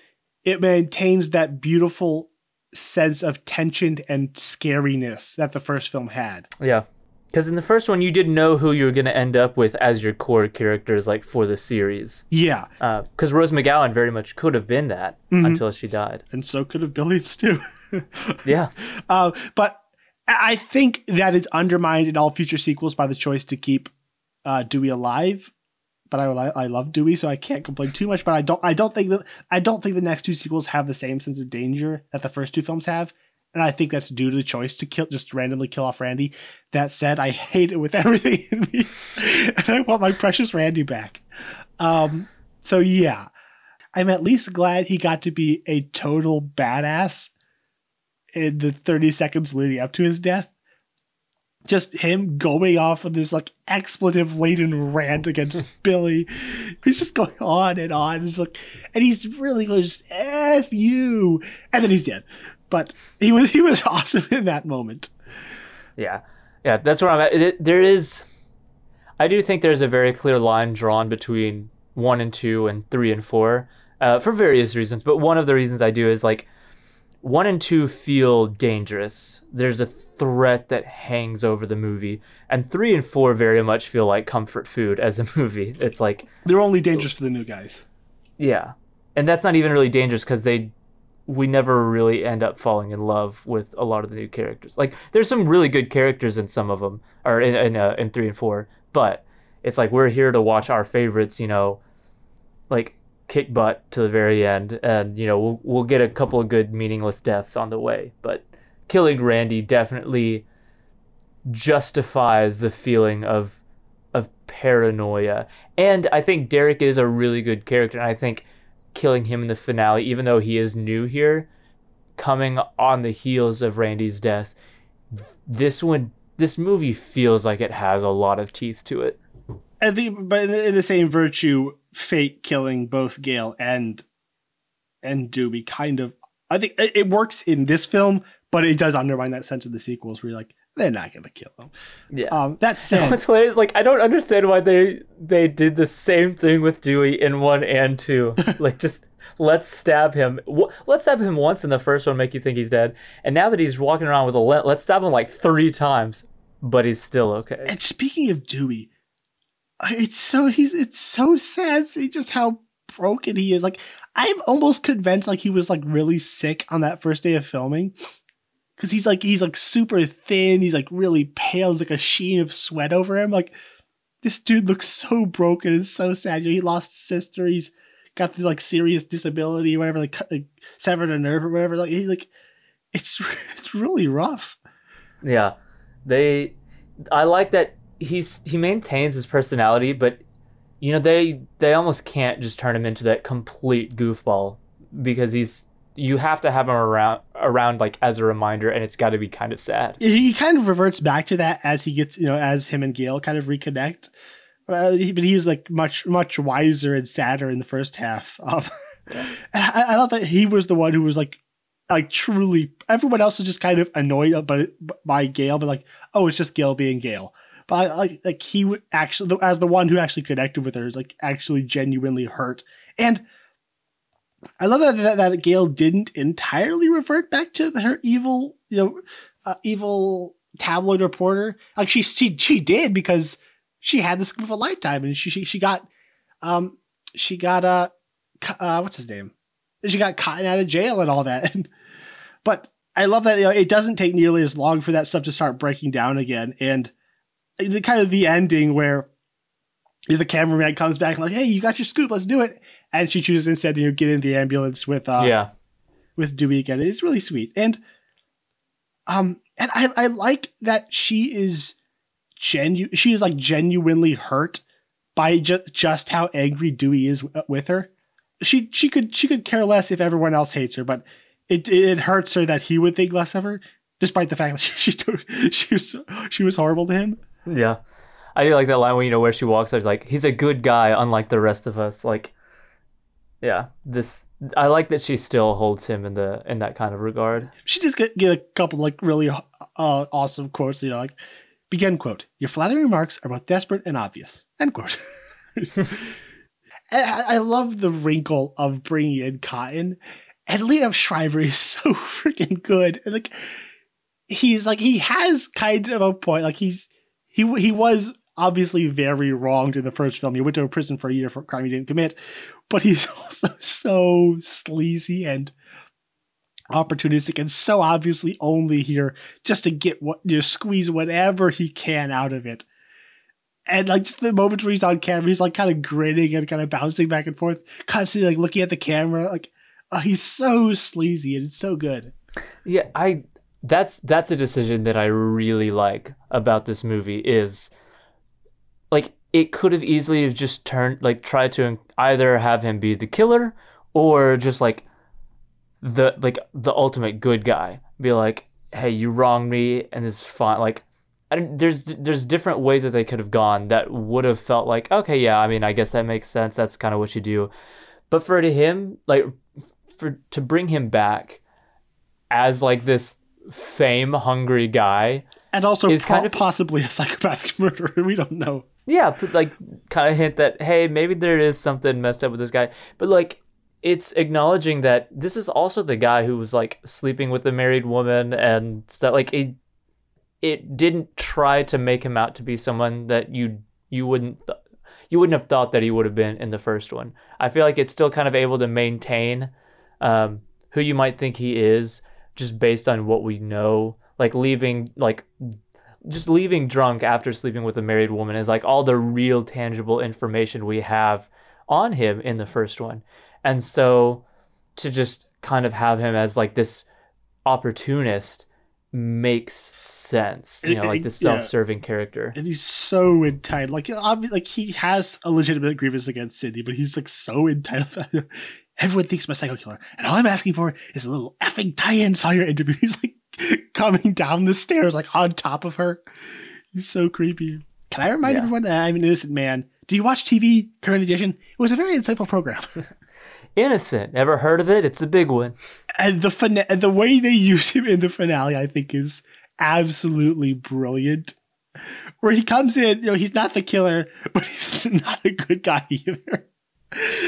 it maintains that beautiful sense of tension and scariness that the first film had. Yeah, because in the first one, you didn't know who you were gonna end up with as your core characters, like for the series. Yeah, Because Rose McGowan very much could have been that until she died. and so could have Billions too. Yeah, Uh, but I I think that is undermined in all future sequels by the choice to keep uh, Dewey alive. But I, I love Dewey, so I can't complain too much. But I don't I don't think that I don't think the next two sequels have the same sense of danger that the first two films have, and I think that's due to the choice to kill just randomly kill off Randy. That said, I hate it with everything in me, and I want my precious Randy back. Um, so yeah, I'm at least glad he got to be a total badass in the 30 seconds leading up to his death. Just him going off on this like expletive laden rant against Billy. He's just going on and on. It's like, and he's really going just F you. And then he's dead. But he was he was awesome in that moment. yeah, yeah. That's where I'm at. It, there is, I do think there's a very clear line drawn between one and two and three and four, uh, for various reasons. But one of the reasons I do is like, one and two feel dangerous. There's a threat that hangs over the movie, and three and four very much feel like comfort food as a movie. It's like They're only dangerous for the new guys. Yeah. And that's not even really dangerous because they we never really end up falling in love with a lot of the new characters. Like there's some really good characters in some of them, or in in, uh, in three and four, but it's like we're here to watch our favorites, you know, like kick butt to the very end, and you know we'll we'll get a couple of good meaningless deaths on the way, but killing Randy definitely justifies the feeling of of paranoia. And I think Derek is a really good character, and I think killing him in the finale, even though he is new here, coming on the heels of Randy's death, this one this movie feels like it has a lot of teeth to it. I think, but in the, in the same virtue, fate killing both Gale and and Dewey kind of. I think it, it works in this film, but it does undermine that sense of the sequels where you're like, they're not gonna kill him. Yeah. Um, that said, What's hilarious like I don't understand why they they did the same thing with Dewey in one and two. like just let's stab him. Let's stab him once in the first one, make you think he's dead, and now that he's walking around with a le- let's stab him like three times, but he's still okay. and speaking of Dewey, it's so he's it's so sad see just how broken he is. Like I'm almost convinced like he was like really sick on that first day of filming. Cause he's like he's like super thin, he's like really pale, there's like a sheen of sweat over him. Like this dude looks so broken and so sad. You know, he lost his sister, he's got this like serious disability or whatever, like, like severed a nerve or whatever. Like he like it's it's really rough. Yeah, they. I like that he's he maintains his personality, but you know they they almost can't just turn him into that complete goofball because he's you have to have him around around like as a reminder, and it's got to be kind of sad. he kind of reverts back to that as he gets you know as him and Gale kind of reconnect. But, uh, but he's like much much wiser and sadder in the first half. Um, I, I thought that he was the one who was like like truly. Everyone else was just kind of annoyed by by Gale, but like oh it's just Gale being Gail. But I, like like he would actually as the one who actually connected with her is like actually genuinely hurt and. I love that, that that Gale didn't entirely revert back to her evil, you know, uh, evil tabloid reporter. Like she she she did because she had the scoop of a lifetime, and she she, she got um she got uh, uh what's his name? She got caught out of jail and all that. but I love that you know, it doesn't take nearly as long for that stuff to start breaking down again, and the kind of the ending where the cameraman comes back and like, hey, you got your scoop, let's do it. And she chooses instead to you know, get in the ambulance with uh yeah, with Dewey again. It's really sweet. And um and I, I like that she is genu she is like genuinely hurt by ju- just how angry Dewey is w- with her. She she could she could care less if everyone else hates her, but it it hurts her that he would think less of her, despite the fact that she she, she was she was horrible to him. Yeah. I do like that line when you know where she walks. I was like, he's a good guy, unlike the rest of us. Like, yeah, this. I like that she still holds him in the in that kind of regard. she just get, get a couple like really uh, awesome quotes. You know, like begin quote: "Your flattering remarks are both desperate and obvious." End quote. I, I love the wrinkle of bringing in Cotton, and Liev Schreiber is so freaking good. And like, he's like he has kind of a point. Like he's he he was obviously very wronged in the first film. He went to prison for a year for a crime he didn't commit, but he's also so sleazy and opportunistic and so obviously only here just to get what you know, squeeze whatever he can out of it. And like just the moment where he's on camera, he's like kind of grinning and kind of bouncing back and forth, constantly like looking at the camera. Like oh, he's so sleazy and it's so good. Yeah, I that's that's a decision that I really like about this movie is like it could have easily have just turned like tried to either have him be the killer or just like the like the ultimate good guy. Be like hey you wronged me and is fine. Like there's there's different ways that they could have gone that would have felt like okay yeah I mean I guess that makes sense. That's kind of what you do. But for to him like for to bring him back as like this fame hungry guy And also Is po- kind of- possibly a psychopathic murderer. We don't know. yeah like kind of hint that hey maybe there is something messed up with this guy but like it's acknowledging that this is also the guy who was like sleeping with a married woman and stuff like it it didn't try to make him out to be someone that you you wouldn't th- you wouldn't have thought that he would have been in the first one i feel like it's still kind of able to maintain um, who you might think he is just based on what we know like leaving like just leaving drunk after sleeping with a married woman is like all the real tangible information we have on him in the first one. And so to just kind of have him as like this opportunist makes sense. You know, like this Yeah. self-serving character. and he's so entitled. Like, obvi- like he has a legitimate grievance against Cindy, but he's like so entitled. Everyone thinks I'm a psycho killer, and all I'm asking for is a little effing Diane Sawyer interview. He's like coming down the stairs, like on top of her. He's so creepy. Can I remind Yeah. everyone that I'm an innocent man? Do you watch TV? Current edition. It was a very insightful program, Innocent. Ever heard of it? It's a big one. and the fina- the way they use him in the finale, I think, is absolutely brilliant. Where he comes in, you know, he's not the killer, but he's not a good guy either.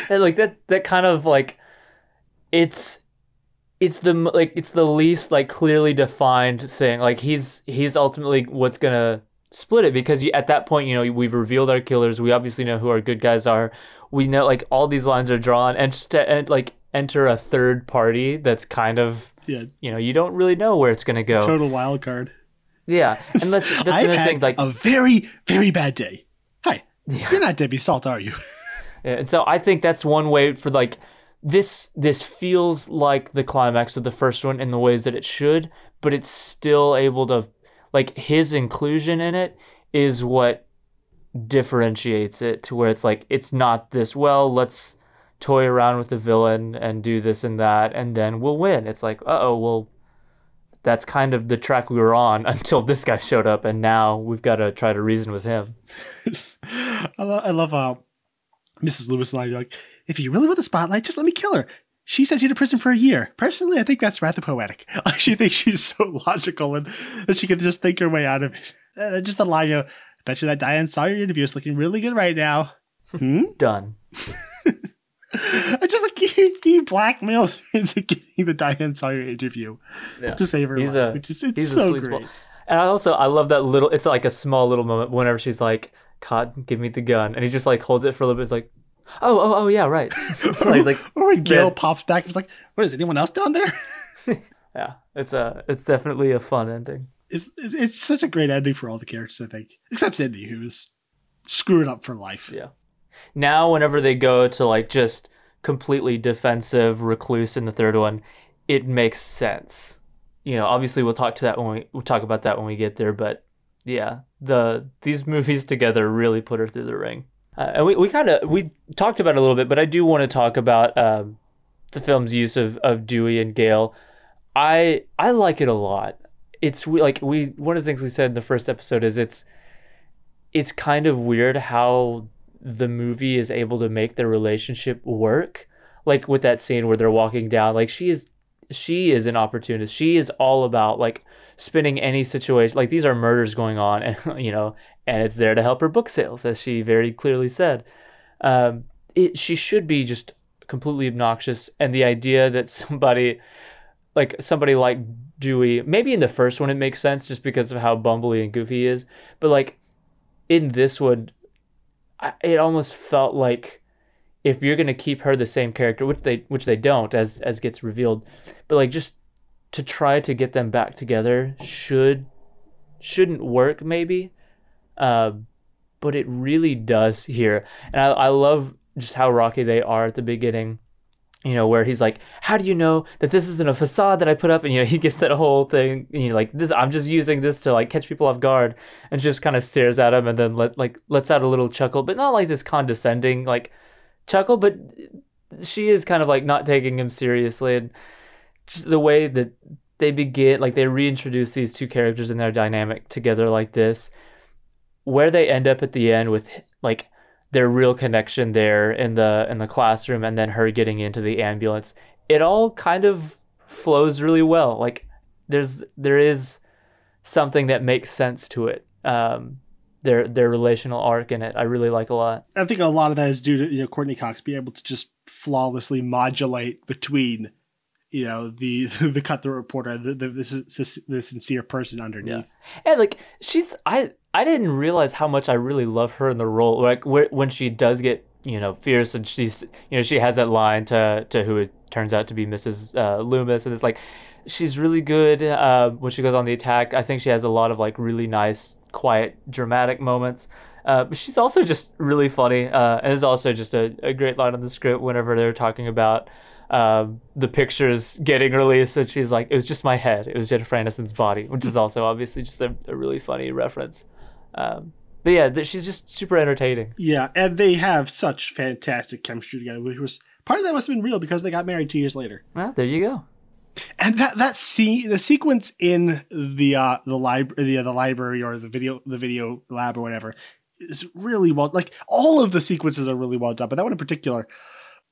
And like that that kind of like it's it's the like it's the least like clearly defined thing. Like he's he's ultimately what's gonna split it because you, at that point you know we've revealed our killers. We obviously know who our good guys are. We know like all these lines are drawn and just to and, like enter a third party that's kind of Yeah, you know you don't really know where it's gonna go. Total wild card. yeah. And that's that's I've another had thing like a very, very bad day. Hi, you're not Debbie Salt, are you? And so I think that's one way for like this this feels like the climax of the first one in the ways that it should, but it's still able to like his inclusion in it is what differentiates it to where it's like it's not this well, let's toy around with the villain and do this and that and then we'll win. It's like, "Uh-oh, well that's kind of the track we were on until this guy showed up and now we've got to try to reason with him." I, lo- I love how Mrs. Loomis and I are like, if you really want the spotlight, just let me kill her. She sent you to prison for a year. Personally, I think that's rather poetic. Like she thinks she's so logical and that she can just think her way out of it. Uh, just the line, you know, bet you that Diane Sawyer interview is looking really good right now. Hmm? Done. I just like he, he blackmails her into getting the Diane Sawyer interview Yeah. to save her He's life, a- which is it's he's a so sweet great. spot. And I also I love that little. It's like a small little moment whenever she's like, "God, give me the gun," and he just like holds it for a little bit. It's like, "Oh, oh, oh, yeah, right." He's like, Or Gale pops back, he's like, "What is anyone else down there?" "Yeah, it's a, it's definitely a fun ending." It's, it's it's such a great ending for all the characters, I think, except Cindy, who's screwed up for life. Yeah. Now, whenever they go to like just completely defensive recluse in the third one, it makes sense. You know, obviously we'll talk to that when we we'll talk about that when we get there, but yeah, the these movies together really put her through the ring. Uh, and we, we kind of we talked about it a little bit, but I do want to talk about um, the film's use of, of Dewey and Gale. I I like it a lot. It's like we one of the things we said in the first episode is it's it's kind of weird how the movie is able to make their relationship work. Like with that scene where they're walking down, like she is she is an opportunist. She is all about like spinning any situation. Like these are murders going on, and you know, and it's there to help her book sales, as she very clearly said. Um, it she should be just completely obnoxious, and the idea that somebody like somebody like Dewey, maybe in the first one it makes sense just because of how bumbly and goofy he is, but like in this one, I, it almost felt like if you're gonna keep her the same character, which they which they don't, as as gets revealed, but like just to try to get them back together should shouldn't work maybe, uh, but it really does here, and I I love just how rocky they are at the beginning. You know, where he's like, "How do you know that this isn't a facade that I put up?" And you know, he gets that whole thing. You know, like this, I'm just using this to like catch people off guard, and just kind of stares at him, and then let like lets out a little chuckle, but not like this condescending like chuckle, but she is kind of like not taking him seriously, and the way that they begin, like they reintroduce these two characters and their dynamic together like this, where they end up at the end with like their real connection there in the in the classroom and then her getting into the ambulance it all kind of flows really well. Like there's there is something that makes sense to it um their their relational arc in it. I really like a lot. I think a lot of that is due to you know Courteney Cox being able to just flawlessly modulate between you know the the cutthroat reporter, the the, the, the sincere person underneath. Yeah. and like she's i i didn't realize how much i really love her in the role like when she does get you know fierce and she's you know she has that line to to who is turns out to be Mrs. Uh, Loomis, and it's like she's really good uh, when she goes on the attack. I think she has a lot of like really nice, quiet, dramatic moments. Uh, but she's also just really funny, uh, and is also just a, a great line on the script whenever they're talking about um, the pictures getting released, and she's like, "It was just my head. It was Jennifer Aniston's body," which is also obviously just a, a really funny reference. Um, but yeah, th- she's just super entertaining. Yeah, and they have such fantastic chemistry together. Which was part of that must have been real because they got married two years later. Well, there you go. And that that scene, the sequence in the uh the library, the, the library or the video the video lab or whatever, is really well. Like all of the sequences are really well done, but that one in particular.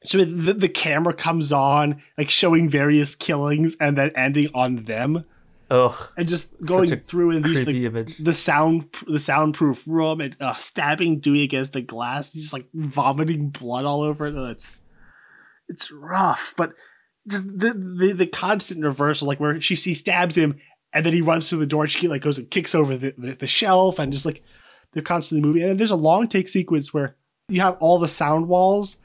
So the, the camera comes on, like showing various killings, and then ending on them, Ugh. and just going through and these the, image. the sound the soundproof room and uh, stabbing Dewey against the glass, just like vomiting blood all over it. Oh, It's it's rough, but just the, the the constant reversal, like where she she stabs him and then he runs through the door. She like goes and kicks over the, the, the shelf and just like they're constantly moving. And then there's a long take sequence where you have all the sound walls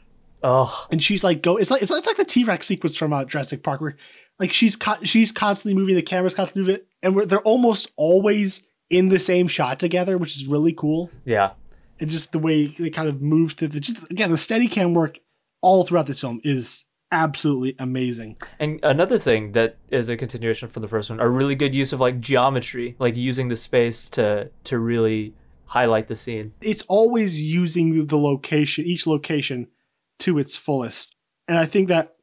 Ugh. and she's like go. It's like it's like, it's like the T Rex sequence from uh, Jurassic Park where like she's co- she's constantly moving. The camera's constantly moving, and we're, they're almost always in the same shot together, which is really cool. Yeah. And just the way they kind of move to the just again the steady cam work all throughout this film is absolutely amazing. And another thing that is a continuation from the first one, a really good use of like geometry, like using the space to to really highlight the scene. It's always using the location, each location, to its fullest, and I think that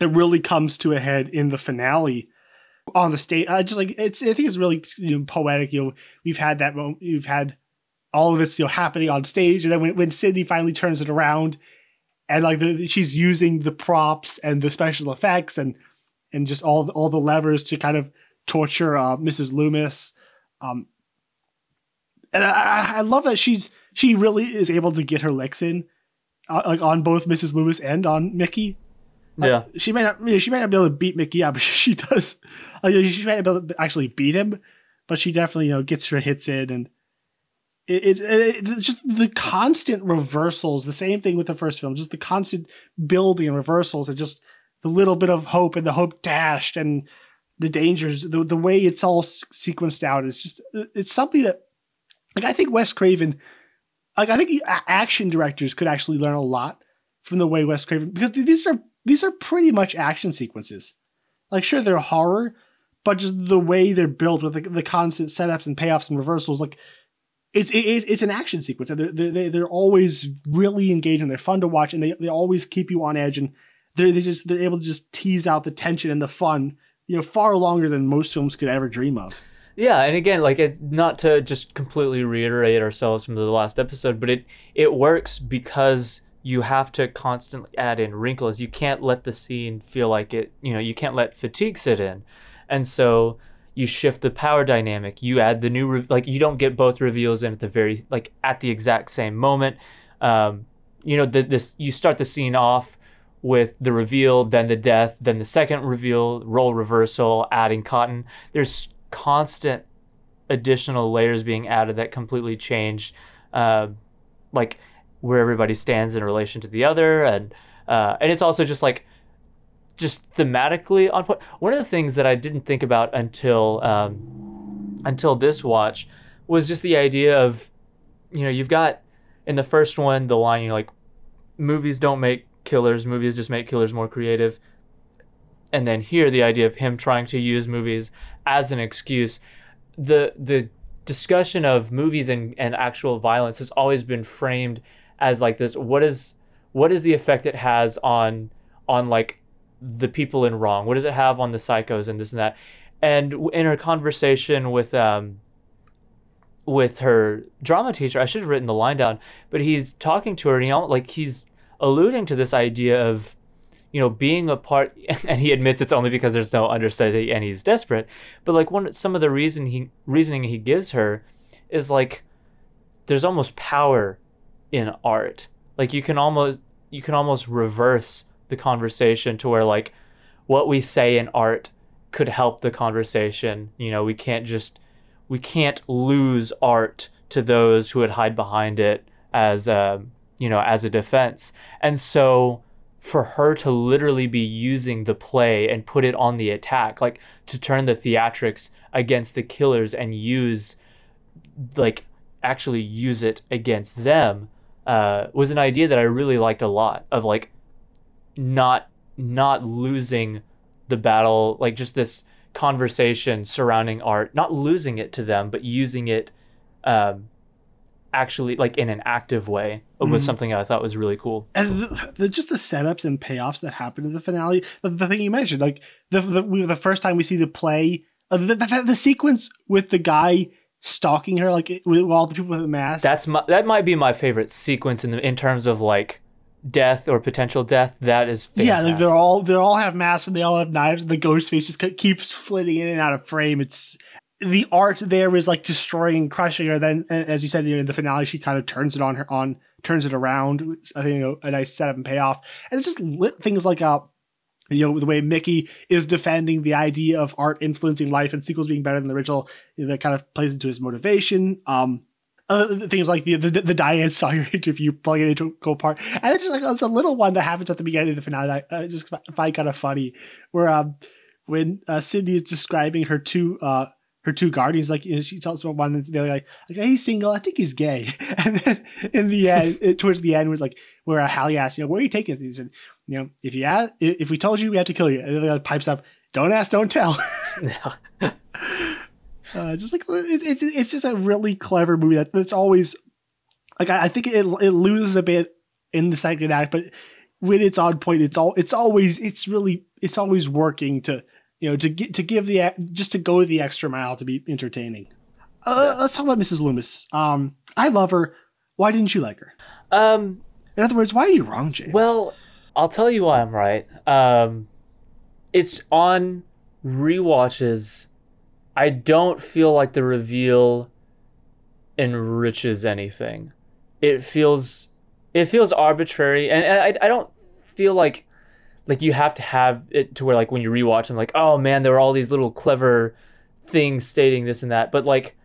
it really comes to a head in the finale on the stage. I just like it's. I think it's really you know, poetic. You know, we've had that moment. We've had all of it's you know happening on stage, and then when when Sidney finally turns it around, and like the, she's using the props and the special effects and and just all the, all the levers to kind of torture uh, Mrs. Loomis. Um, and I, I love that she's she really is able to get her licks in, uh, like on both Mrs. Loomis and on Mickey. Like, Yeah. she might not. You know, she might not be able to beat Mickey up, but she does. Like, she might not be able to actually beat him, but she definitely you know gets her hits in, and it, it, it, it's just the constant reversals. The same thing with the first film, just the constant building and reversals, and just the little bit of hope and the hope dashed, and the dangers. The the way it's all sequenced out. It's just it's something that like I think Wes Craven, like I think action directors could actually learn a lot from the way Wes Craven because these are these are pretty much action sequences. Like sure they're horror, but just the way they're built with the, the constant setups and payoffs and reversals, like it's it, it's it's an action sequence. And they're, they're they're always really engaging. They're fun to watch, and they, they always keep you on edge. And they they just they're able to just tease out the tension and the fun, you know, far longer than most films could ever dream of. Yeah, and again, like it's not to just completely reiterate ourselves from the last episode, but it it works because you have to constantly add in wrinkles. You can't let the scene feel like it, you know, you can't let fatigue sit in. And so you shift the power dynamic. You add the new re- like you don't get both reveals in at the very like at the exact same moment. Um, you know, the, this you start the scene off with the reveal, then the death, then the second reveal, role reversal, adding cotton. There's constant additional layers being added that completely change, uh, like where everybody stands in relation to the other, and uh, and it's also just like just thematically on point. One of the things that I didn't think about until um, until this watch was just the idea of you know you've got in the first one the line you know like movies don't make killers movies just make killers more creative and then here the idea of him trying to use movies as an excuse. The the discussion of movies and, and actual violence has always been framed as like this what is what is the effect it has on on like the people in wrong? What does it have on the psychos and this and that? And in her conversation with um with her drama teacher i should have written the line down but he's talking to her and he like he's alluding to this idea of you know being a part and he admits it's only because there's no understudy and he's desperate but like one some of the reason he reasoning he gives her is like there's almost power in art. Like you can almost you can almost reverse the conversation to where like what we say in art could help the conversation. You know we can't just we can't lose art to those who would hide behind it as a you know as a defense. And so for her to literally be using the play and put it on the attack, like to turn the theatrics against the killers and use, like, actually use it against them, uh, was an idea that I really liked a lot. Of like, not not losing the battle, like just this conversation surrounding art, not losing it to them, but using it um, actually like in an active way was Mhm. something that I thought was really cool. and the, the, just the setups and payoffs that happen in the finale. The, the thing you mentioned, like the the, we, the first time we see the play, uh, the, the, the sequence with the guy stalking her, like with all the people with the masks. That's my that might be my favorite sequence in the in terms of like death or potential death. That is yeah, like they're all they all have masks and they all have knives, and the ghost face just keeps flitting in and out of frame. It's the art there is like destroying, crushing her. Then, as you said you know, in the finale, she kind of turns it on her on turns it around. I think you know, a nice setup and payoff, and it's just lit things like uh you know the way Mickey is defending the idea of art influencing life and sequels being better than the original. that kind of plays into his motivation. Um, other things like the the, the Diane Sawyer interview, it into a cool part, and it's just like it's a little one that happens at the beginning of the finale that I uh, just find kind of funny, where um when uh, Sidney is describing her two uh her two guardians, like you know, she tells about one, and they're like, like he's single, I think he's gay, and then in the end, it, towards the end, was like where uh, Hallie asked, you know, where are you taking us? He said, you know, if you ask, if we told you, we have to kill you, and then the guy pipes up, don't ask, don't tell. uh, just like it, it's it's just a really clever movie that, that's always like I, I think it it loses a bit in the second act, but when it's on point, it's all it's always it's really it's always working to you know to get to give the just to go the extra mile to be entertaining. Uh, Let's talk about Mrs. Loomis. Um, I love her. Why didn't you like her? um In other words, why are you wrong, James? Well, I'll tell you why I'm right. Um, it's on rewatches. I don't feel like the reveal enriches anything. It feels it feels arbitrary, and, and I I don't feel like like you have to have it to where like when you rewatch them, like oh man, there were all these little clever things stating this and that, but like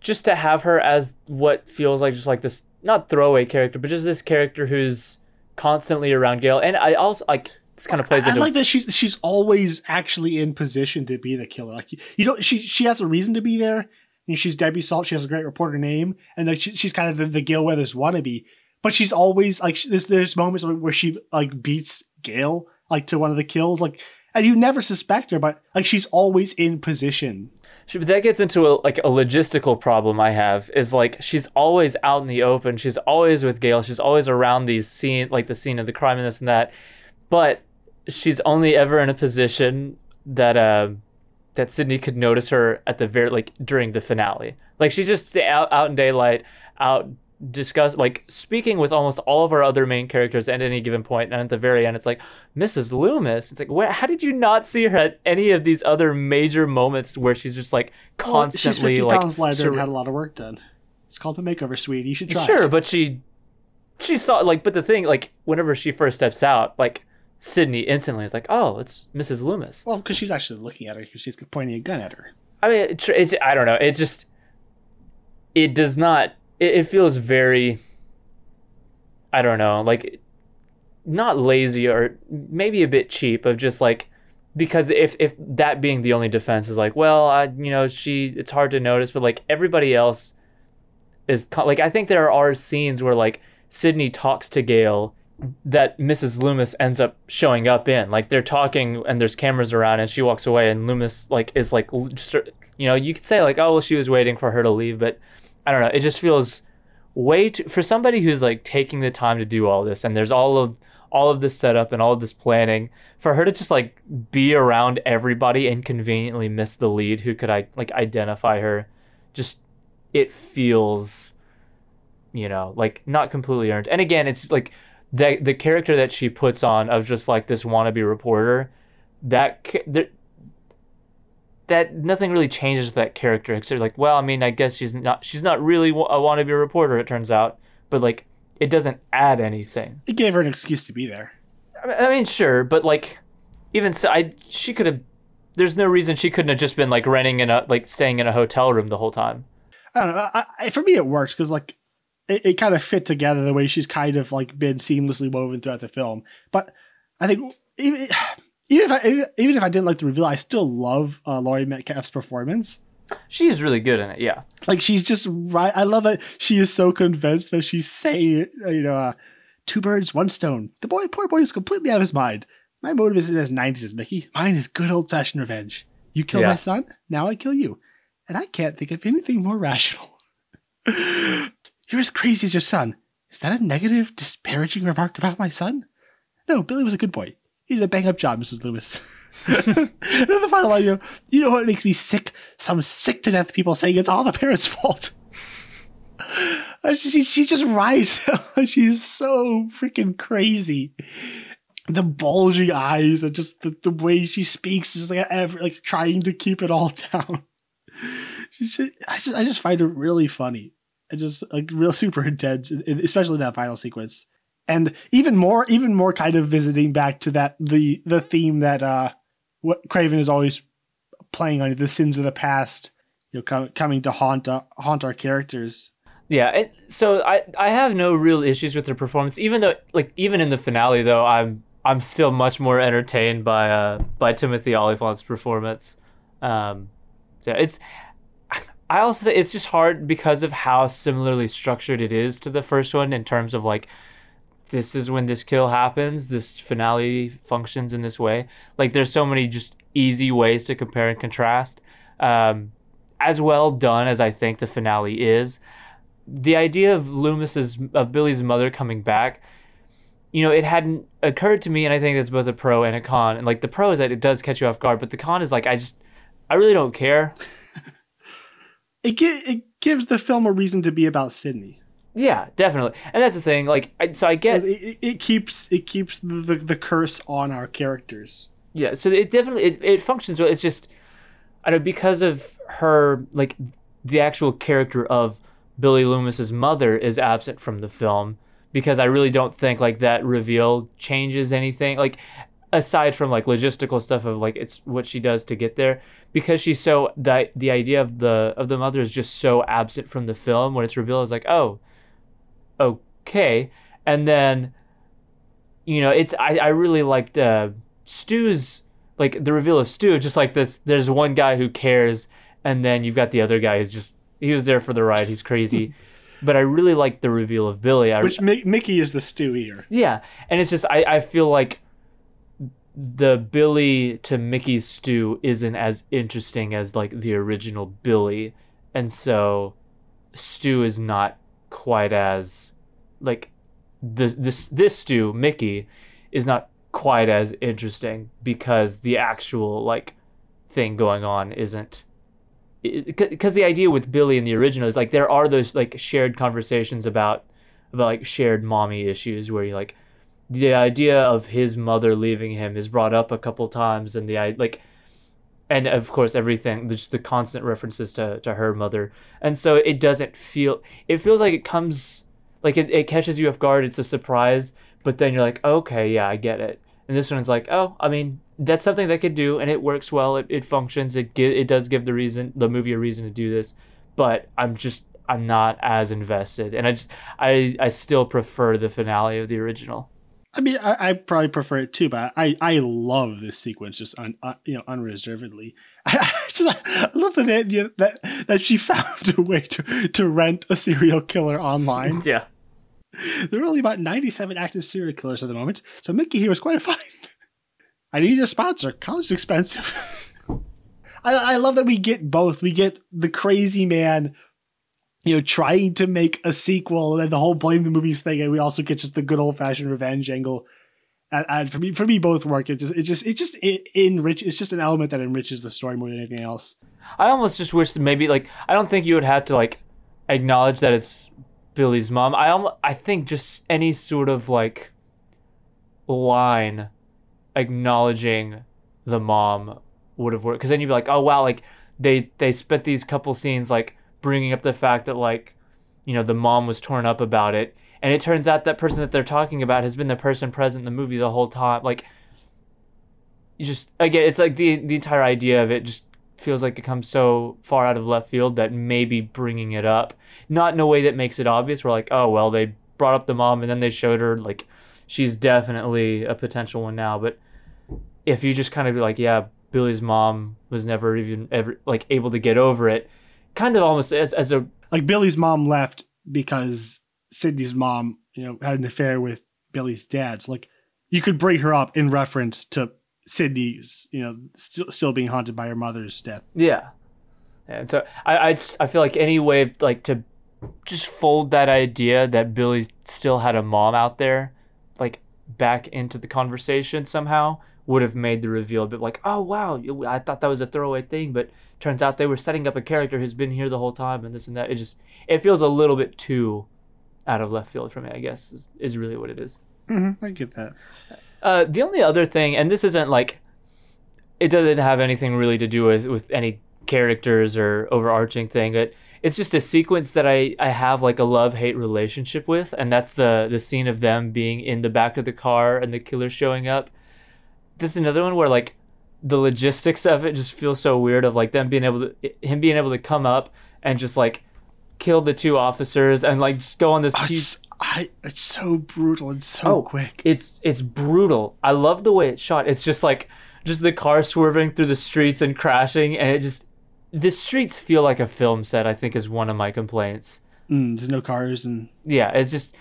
just to have her as what feels like just like this not throwaway character, but just this character who's constantly around Gale. And I also like this kind of plays I into like that she's she's always actually in position to be the killer. Like you, you don't she she has a reason to be there. And she's Debbie Salt. She has a great reporter name, and like she, she's kind of the, the Gale Weathers wannabe. But she's always like there's there's moments where she like beats Gale like to one of the kills, like and you never suspect her, but like she's always in position. That gets into a, like a logistical problem I have is like she's always out in the open. She's always with Gale. She's always around these scene like the scene of the crime and this and that. But she's only ever in a position that uh that Sidney could notice her at the very like during the finale. Like she's just out out in daylight, out discuss like speaking with almost all of our other main characters at any given point and at the very end it's like mrs loomis it's like where how did you not see her at any of these other major moments where she's just like Well, she's constantly 50 like pounds lighter sur- and had a lot of work done. It's called the makeover suite. You should try. sure it. but she she saw like but the thing like whenever she first steps out like sidney instantly is like oh it's mrs loomis well, because she's actually looking at her because she's pointing a gun at her. I mean, it, it's I don't know. It just it does not. It, it feels very. I don't know, like not lazy or maybe a bit cheap of just like because if if that being the only defense is like well I you know she it's hard to notice but like everybody else is like I think there are scenes where like Sidney talks to Gale that Mrs. Loomis ends up showing up in. Like they're talking and there's cameras around and she walks away and Loomis like is like you know, you could say like oh well she was waiting for her to leave, but I don't know, it just feels way too for somebody who's like taking the time to do all this and there's all of all of this setup and all of this planning for her to just like be around everybody and conveniently miss the lead who could I like identify her just it feels you know like not completely earned. And again it's like the the character that she puts on of just like this wannabe reporter that that nothing really changes with that character except like well i mean i guess she's not she's not really a wannabe reporter it turns out but like it doesn't add anything It gave her an excuse to be there. I mean- I mean, sure, but like, even so, I she could have. There's no reason she couldn't have just been like renting in a like staying in a hotel room the whole time. I don't know. I, I, for me, it works because like it, it kind of fit together the way she's kind of like been seamlessly woven throughout the film. But I think even even if I even if I didn't like the reveal, I still love uh, Laurie Metcalf's performance. She is really good in it. Yeah. Like she's just right. I love that she is so convinced that she's saying, you know, uh, two birds, one stone. The boy, poor boy, is completely out of his mind. My motive isn't as '90s as Mickey. Mine is good old fashioned revenge. You killed Yeah. my son, now I kill you, and I can't think of anything more rational. You're as crazy as your son. Is that a negative, disparaging remark about my son? No, Billy was a good boy. He did a bang up job, Mrs. Loomis. then the final line, you know, what makes me sick? Some sick to death people saying it's all the parents' fault. She, she just rides. She's so freaking crazy. The bulging eyes and just the, the way she speaks, just like ever, like trying to keep it all down. She's just, I just I just find her really funny and just like real super intense, especially that final sequence. And even more, even more kind of visiting back to that the the theme that uh what Craven is always playing on the sins of the past, you know, com- coming to haunt uh, haunt our characters. Yeah, and so I I have no real issues with the performance, even though like even in the finale though I'm I'm still much more entertained by uh by Timothy Olyphant's performance. Um, yeah, it's I also think it's just hard because of how similarly structured it is to the first one in terms of like this is when this kill happens, this finale functions in this way. Like there's so many just easy ways to compare and contrast. Um, as well done as I think the finale is, the idea of Loomis's of Billy's mother coming back, you know, it hadn't occurred to me, and I think that's both a pro and a con. And like the pro is that it does catch you off guard, but the con is like I just I really don't care. It it gives the film a reason to be about Sidney. Yeah, definitely, and that's the thing. Like, I, so I get it, it keeps it keeps the, the curse on our characters. Yeah, so it definitely it, it functions well. It's just I don't know because of her like the actual character of Billy Loomis's mother is absent from the film because I really don't think like that reveal changes anything like aside from like logistical stuff of like it's what she does to get there because she's so the the idea of the of the mother is just so absent from the film when it's revealed is like oh okay. And then you know it's I, I really liked uh Stu's like the reveal of Stu just like this there's one guy who cares and then you've got the other guy who's just he was there for the ride he's crazy. But I really liked the reveal of Billy. I, Which Mi- Mickey is the Stu here. yeah and it's just I, I feel like the Billy to Mickey Stu isn't as interesting as like the original Billy. And so Stu is not quite as like this this this Stu Mickey is not quite as interesting because the actual like thing going on isn't because the idea with Billy in the original is like there are those like shared conversations about about like shared mommy issues where you like the idea of his mother leaving him is brought up a couple times and the like and of course everything just the constant references to, to her mother. And so it doesn't feel it feels like it comes like it, it catches you off guard it's a surprise but then you're like okay yeah i get it. And this one's like oh i mean that's something they could do and it works well it, it functions it gi- it does give the reason the movie a reason to do this but i'm just i'm not as invested. And i just i i still prefer the finale of the original I mean, I, I probably prefer it too, but I, I love this sequence just un, uh, you know unreservedly. I, just, I love that idea that that she found a way to to rent a serial killer online. yeah There are only about ninety seven active serial killers at the moment, so Mickey here was quite a find. I need a sponsor. College is expensive. I, I love that we get both. We get the crazy man, you know, trying to make a sequel, and the whole blame the movies thing, and we also get just the good old fashioned revenge angle. And, and for me, for me, both work. It just, it just, it just it enrich. It's just an element that enriches the story more than anything else. I almost just wish that maybe like I don't think you would have to like acknowledge that it's Billy's mom. I almost I think just any sort of like line acknowledging the mom would have worked because then you'd be like, oh wow, like they they spent these couple scenes like bringing up the fact that like you know the mom was torn up about it, and it turns out that person that they're talking about has been the person present in the movie the whole time. Like you just again, it's like the the entire idea of it just feels like it comes so far out of left field that maybe bringing it up, not in a way that makes it obvious. We're like, oh well, they brought up the mom and then they showed her like she's definitely a potential one now. But if you just kind of like, yeah, Billy's mom was never even ever like able to get over it, kind of almost as as a Like Billy's mom left because Sidney's mom, you know, had an affair with Billy's dad. So like you could bring her up in reference to Sidney's, you know, still still being haunted by her mother's death. Yeah. And so I, I, just, I feel like any way of like to just fold that idea that Billy still had a mom out there, like back into the conversation somehow would have made the reveal a bit like, oh wow, I thought that was a throwaway thing, but turns out they were setting up a character who's been here the whole time and this and that. It just it feels a little bit too out of left field for me. I guess is, is really what it is. Mm-hmm, I get that. Uh, the only other thing, and this isn't like, it doesn't have anything really to do with with any characters or overarching thing, but it's just a sequence that I I have like a love hate relationship with, and that's the the scene of them being in the back of the car and the killer showing up. This is another one where like the logistics of it just feels so weird of like them being able to him being able to come up and just like kill the two officers and like just go on this Oh, huge it's, I, it's so brutal and so Oh, quick. it's it's brutal. I love the way it's shot. It's just like just the car swerving through the streets and crashing, and it just the streets feel like a film set. I think is one of my complaints. Mm, there's no cars and Yeah, it's just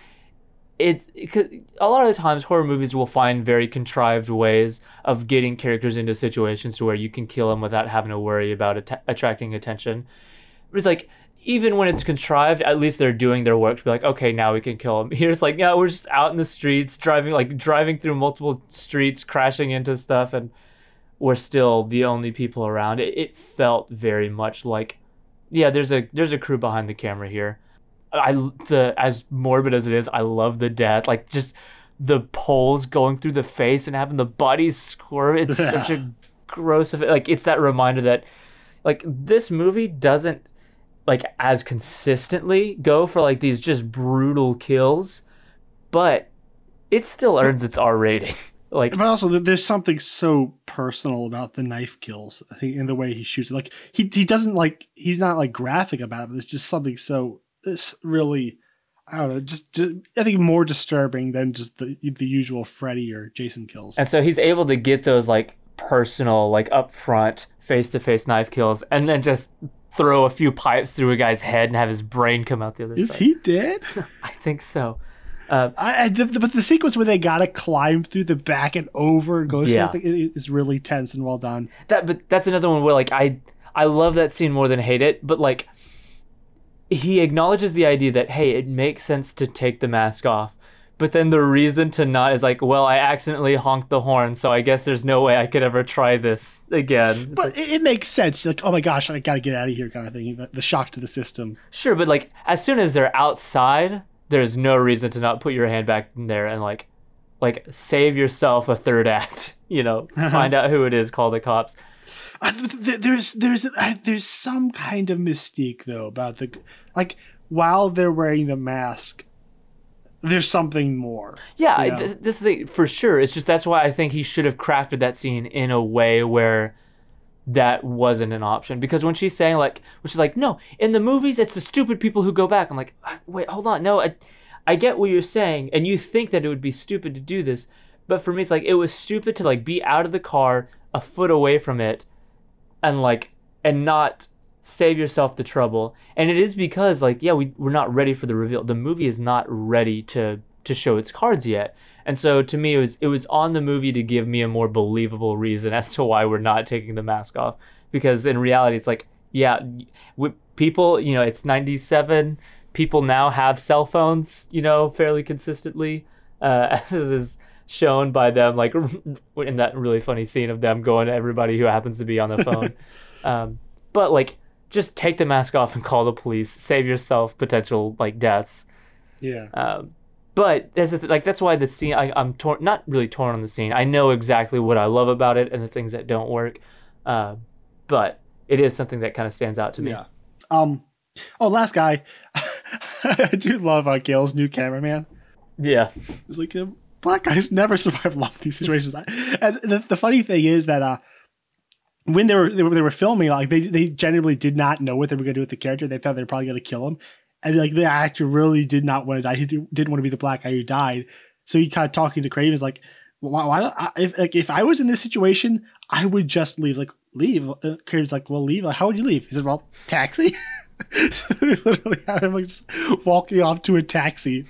it's it, a lot of the times horror movies will find very contrived ways of getting characters into situations to where you can kill them without having to worry about att- attracting attention. It's like even when it's contrived, at least they're doing their work to be like, okay, now we can kill him. Here's like, yeah, we're just out in the streets, driving like driving through multiple streets, crashing into stuff, and we're still the only people around. It, it felt very much like, yeah, there's a there's a crew behind the camera here. I the as morbid as it is, I love the death. Like just the poles going through the face and having the bodies squirm. It's such a gross effect. Like it's that reminder that like this movie doesn't like as consistently go for like these just brutal kills, but it still earns its R rating. like but also there's something so personal about the knife kills. I think in the way he shoots it. Like he he doesn't like he's not like graphic about it, but it's just something so it's really I don't know, just, just I think more disturbing than just the the usual Freddy or Jason kills. And so he's able to get those like personal, like upfront, face to face knife kills, and then just throw a few pipes through a guy's head and have his brain come out the other Is side. Is he dead? I think so. Uh, I, I the, but the sequence where they gotta climb through the back and over and go Yeah. is really tense and well done. that, but that's another one where like I, I love that scene more than hate it. But like, he acknowledges the idea that hey, it makes sense to take the mask off. But then the reason to not is like, well, I accidentally honked the horn, so I guess there's no way I could ever try this again. It's But it, it makes sense. You're like, oh my gosh, I gotta get out of here, kind of thing. The, the shock to the system. Sure, but like as soon as they're outside, there's no reason to not put your hand back in there and like like save yourself a third act, you know, find out who it is, call the cops. I, th- th- there's there's I, there's some kind of mystique though about the like while they're wearing the mask, there's something more. Yeah, I- Yeah. th- this thing for sure. It's just that's why I think he should have crafted that scene in a way where that wasn't an option. Because when she's saying like, when she's like, no, in the movies it's the stupid people who go back. I'm like, "Ah, wait, hold on, no, I, I get what you're saying, and you think that it would be stupid to do this, but for me it's like it was stupid to like be out of the car a foot away from it, and like and not save yourself the trouble. And it is because like yeah, we we're not ready for the reveal. The movie is not ready to to show its cards yet. And so to me it was it was on the movie to give me a more believable reason as to why we're not taking the mask off because in reality it's like yeah, we, people, you know, it's 97 people now have cell phones, you know, fairly consistently uh as is shown by them like in that really funny scene of them going to everybody who happens to be on the phone. um but like just take the mask off and call the police, save yourself potential like deaths. Yeah. Um, but that's th- like that's why the scene I, I'm torn, not really torn on the scene. I know exactly what I love about it and the things that don't work, uh, but it is something that kind of stands out to me. Yeah. Um. Oh, last guy. I do love uh, Gale's new cameraman. Yeah, It's like um, black guys never survive long these situations. And the, the funny thing is that uh, when they were, they were they were filming, like they they genuinely did not know what they were going to do with the character. They thought they were probably going to kill him, and like the actor really did not want to die. He didn't want to be the black guy who died. So he kind of talking to Craven is like, why, why don't I, if like if I was in this situation, I would just leave. Like leave. Uh, Craven's like, well, leave. Like, how would you leave? He said, well, taxi. literally have him like just walking off to a taxi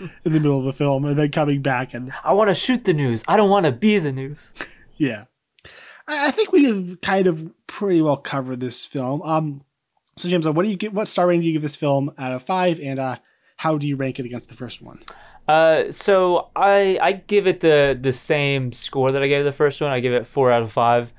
in the middle of the film and then coming back and I want to shoot the news. I don't want to be the news. yeah. I I think we have kind of pretty well covered this film. Um, so James, what do you get? What star rating do you give this film out of five? And uh, how do you rank it against the first one? Uh, so I I give it the the same score that I gave the first one. I give it four out of five.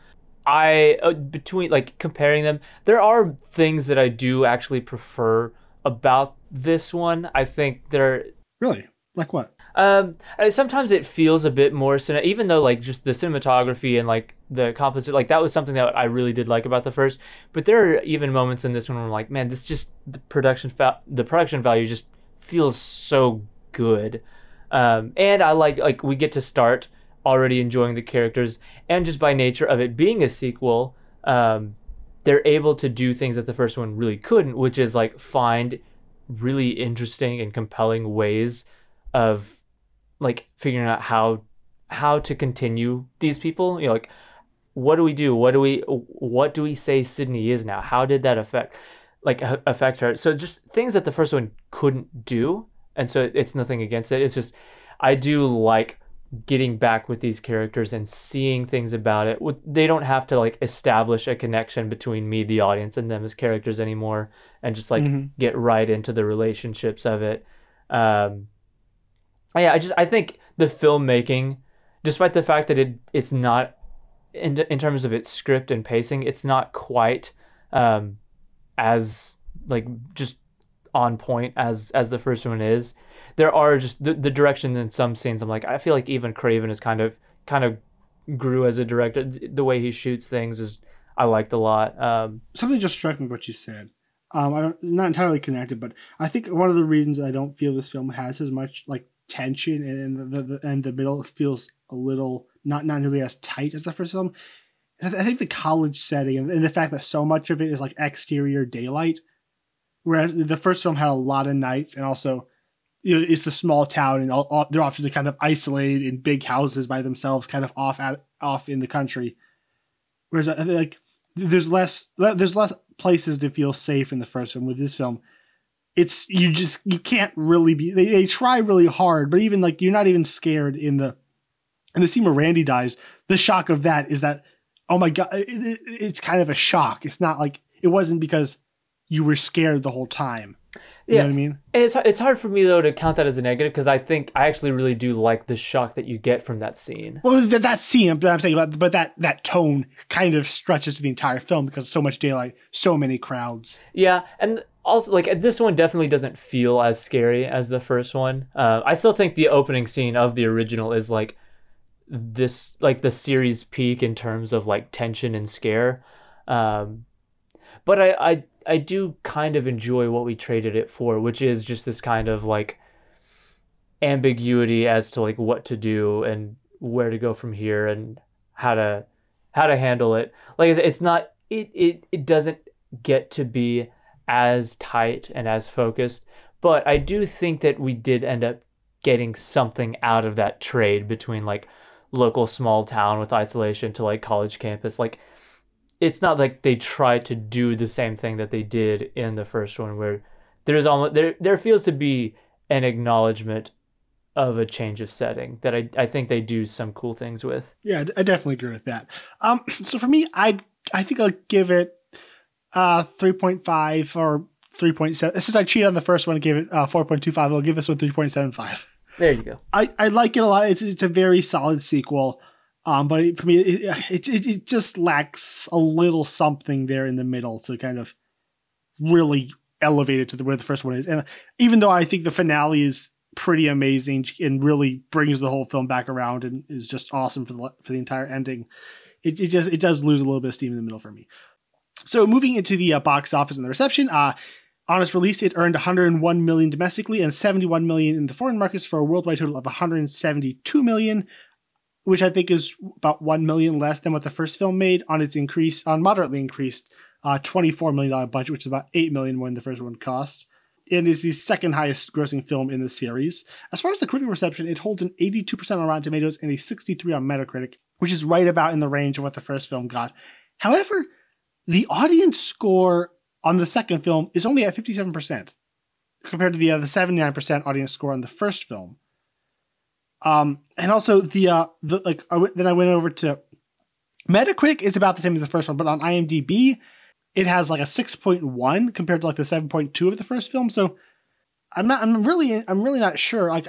I uh, between like comparing them, there are things that I do actually prefer about this one. I think there Really? Like what? um, sometimes it feels a bit more even though like just the cinematography and like the composite like that was something that I really did like about the first. But there are even moments in this one where I'm like, man, this just the production fa- the production value just feels so good. Um, and I like like we get to start already enjoying the characters, and just by nature of it being a sequel, um, they're able to do things that the first one really couldn't, which is like find really interesting and compelling ways of like figuring out how how to continue these people. You know like what do we do? What do we what do we say sidney is now? How did that affect like affect her? So just things that the first one couldn't do and so it's nothing against it. It's just i do like getting back with these characters and seeing things about it they don't have to like establish a connection between me the audience and them as characters anymore and just like Mhm. get right into the relationships of it um yeah i just i think the filmmaking despite the fact that it it's not in, in terms of its script and pacing it's not quite um as like just on point as as the first one is there are just the, the direction in some scenes i'm like i feel like even craven is kind of kind of grew as a director the way he shoots things is i liked a lot um Something just struck me what you said. Um, I don't, not entirely connected, but I think one of the reasons I don't feel this film has as much like tension and the, the, and the middle feels a little not not nearly as tight as the first film. I think the college setting and, and the fact that so much of it is like exterior daylight, whereas the first film had a lot of nights and also it's a small town and all, all, they're often kind of isolated in big houses by themselves, kind of off at off in the country. Whereas like there's less there's less places to feel safe in the first one. With this film, it's you just you can't really be. They, they try really hard, but even like you're not even scared in the in the scene where Randy dies. The shock of that is that oh my god, it, it, it's kind of a shock. It's not like it wasn't because you were scared the whole time. You Yeah. know what I mean? And it's it's hard for me though to count that as a negative because I think I actually really do like the shock that you get from that scene. Well, that, that scene I'm, I'm saying about, but that that tone kind of stretches to the entire film because so much daylight, so many crowds. Yeah, and also like this one definitely doesn't feel as scary as the first one. Uh, I still think the opening scene of the original is like this like the series peak in terms of like tension and scare. Um, but I, I I do kind of enjoy what we traded it for, which is just this kind of like ambiguity as to like what to do and where to go from here and how to how to handle it. Like it's, it's not it, it it doesn't get to be as tight and as focused, but I do think that we did end up getting something out of that trade between like local small town with isolation to like college campus like it's not like they try to do the same thing that they did in the first one where there's almost there there feels to be an acknowledgement of a change of setting that I, I think they do some cool things with. Yeah, I definitely agree with that. Um, so for me, I I think I'll give it uh 3.5 or 3.7. Since I cheated on the first one and gave it uh 4.25, I'll give this one 3.75. There you go. I, I like it a lot. It's it's a very solid sequel. Um, but for me, it, it it just lacks a little something there in the middle to kind of really elevate it to the, where the first one is. And even though I think the finale is pretty amazing and really brings the whole film back around and is just awesome for the for the entire ending, it, it just it does lose a little bit of steam in the middle for me. So moving into the uh, box office and the reception, uh, on its release, it earned 101 million domestically and 71 million in the foreign markets for a worldwide total of 172 million. Which I think is about one million less than what the first film made on its increase on moderately increased uh, twenty-four million dollar budget, which is about eight million more than the first one cost. It is the second highest grossing film in the series. As far as the critical reception, it holds an 82% on Rotten Tomatoes and a 63 on Metacritic, which is right about in the range of what the first film got. However, the audience score on the second film is only at 57% compared to the uh, the 79% audience score on the first film. Um, and also the uh, the like I w- then I went over to Metacritic is about the same as the first one, but on IMDb it has like a 6.1 compared to like the 7.2 of the first film. So I'm not I'm really I'm really not sure. Like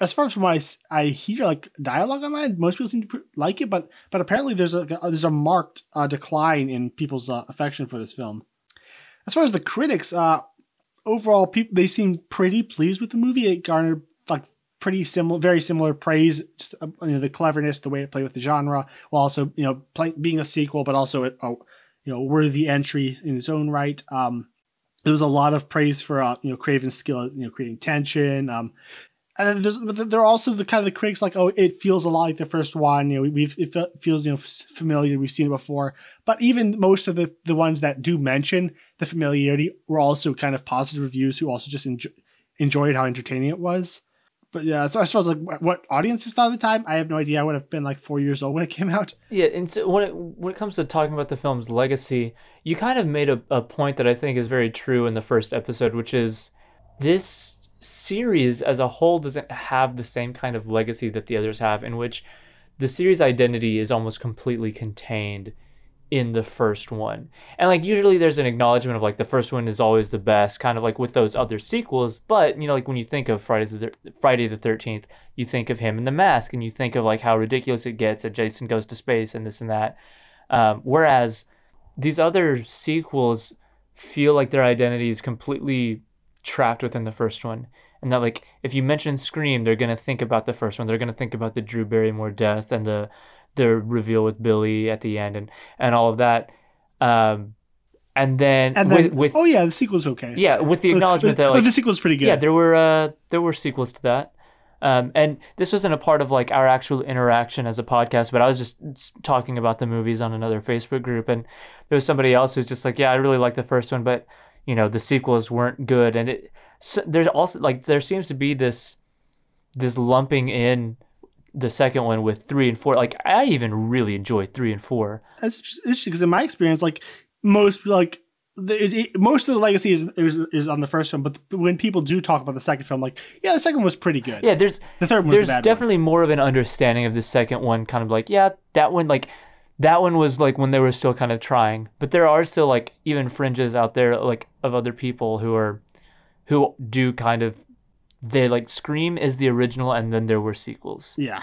as far as from what I, I hear like dialogue online most people seem to like it but but apparently there's a there's a marked uh, decline in people's uh, affection for this film. As far as the critics uh overall people they seem pretty pleased with the movie. It garnered like pretty similar very similar praise just, uh, you know the cleverness the way it played with the genre while also you know play, being a sequel but also a, a you know worthy entry in its own right um there was a lot of praise for uh, you know Craven's skill you know creating tension. Um, and there's but there are also the kind of the critics like oh it feels a lot like the first one. You know we've it feels you know familiar. We've seen it before. But even most of the the ones that do mention the familiarity were also kind of positive reviews who also just enjoy, enjoyed how entertaining it was. But yeah, so far as like what- what audiences thought at the time, I have no idea. I would have been like four years old when it came out. Yeah, and so when it when it comes to talking about the film's legacy, you kind of made a, a point that I think is very true in the first episode, which is this series as a whole doesn't have the same kind of legacy that the others have, in which the series identity is almost completely contained in the first one. And like usually there's an acknowledgement of like the first one is always the best, kind of like with those other sequels. But you know, like when you think of Friday the Friday the Thirteenth, you think of him in the mask, and you think of like how ridiculous it gets that Jason goes to space and this and that. Um, whereas these other sequels feel like their identity is completely trapped within the first one. And that like if you mention Scream, they're gonna think about the first one. They're gonna think about the Drew Barrymore death and the the reveal with Billy at the end and and all of that. Um, and then, And then with, with oh yeah, the sequel's okay. yeah, with the acknowledgement that Oh, like the sequel's pretty good. yeah, there were uh, there were sequels to that. Um, and this wasn't a part of like our actual interaction as a podcast, but I was just talking about the movies on another Facebook group, and there was somebody else who's just like, yeah, I really like the first one, but you know the sequels weren't good, and it so there's also like there seems to be this this lumping in the second one with three and four. Like I even really enjoy three and four. That's just interesting because in my experience, like most like the, it, it- most of the legacy is, is is on the first film, but when people do talk about the second film, like yeah, the second one was pretty good. Yeah, there's the third one there's the definitely more of an understanding of the second one kind of like yeah that one like that one was like when they were still kind of trying but there are still like even fringes out there like of other people who are who do kind of they like scream is the original and then there were sequels. Yeah,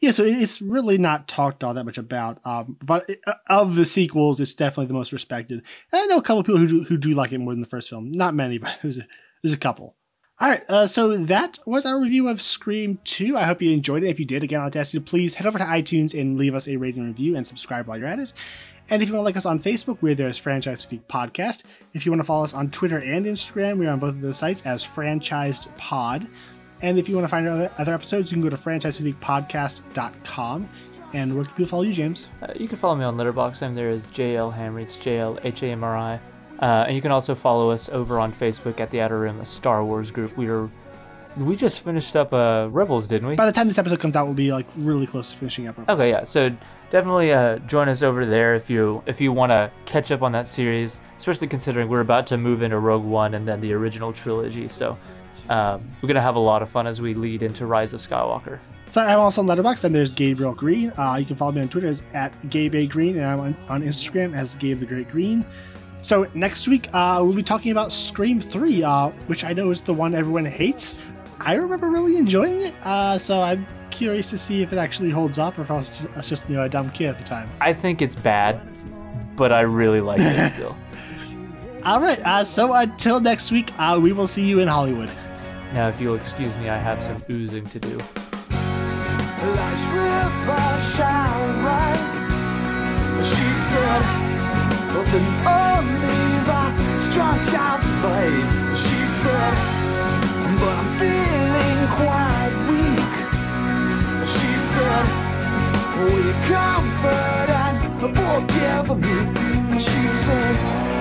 yeah. So it's really not talked all that much about. Um, but it, of the sequels, it's definitely the most respected. And I know a couple people who do, who do like it more than the first film. Not many, but there's a, there's a couple. All right, uh, so that was our review of Scream 2. I hope you enjoyed it. If you did, again, I'll ask you to please head over to iTunes and leave us a rating review and subscribe while you're at it. And if you want to like us on Facebook, we're there as Franchise Fatigue Podcast. If you want to follow us on Twitter and Instagram, we're on both of those sites as Franchised Pod. And if you want to find other, other episodes, you can go to franchisefatiguepodcast.com. And where can people follow you, James? uh, you can follow me on Letterboxd i'm there as jl hamry it's j-l-h-a-m-r-i uh, and you can also follow us over on facebook at the outer rim a star wars group we are we just finished up uh rebels didn't we By the time this episode comes out, we'll be like really close to finishing up. Okay, yeah. So definitely uh, join us over there if you if you want to catch up on that series, especially considering we're about to move into Rogue One and then the original trilogy. So um, we're gonna have a lot of fun as we lead into Rise of Skywalker. So I'm also on Letterboxd, and there's Gabriel Green. Uh, you can follow me on Twitter as at Gabe A. Green, and I'm on, on Instagram as Gabe the Great Green. So next week, uh, we'll be talking about Scream 3, uh, which I know is the one everyone hates. I remember really enjoying it, uh, so I'm curious to see if it actually holds up or if I was just, I was just you know, a dumb kid at the time. I think it's bad, but I really like it still. All right, uh, so until next week, uh, we will see you in Hollywood. Now, if you'll excuse me, I have some oozing to do. Life's river shall rise. She said, but then only the strong shall survive. She said, but I'm feeling quite weak. She said, comfort and forgive me. She said,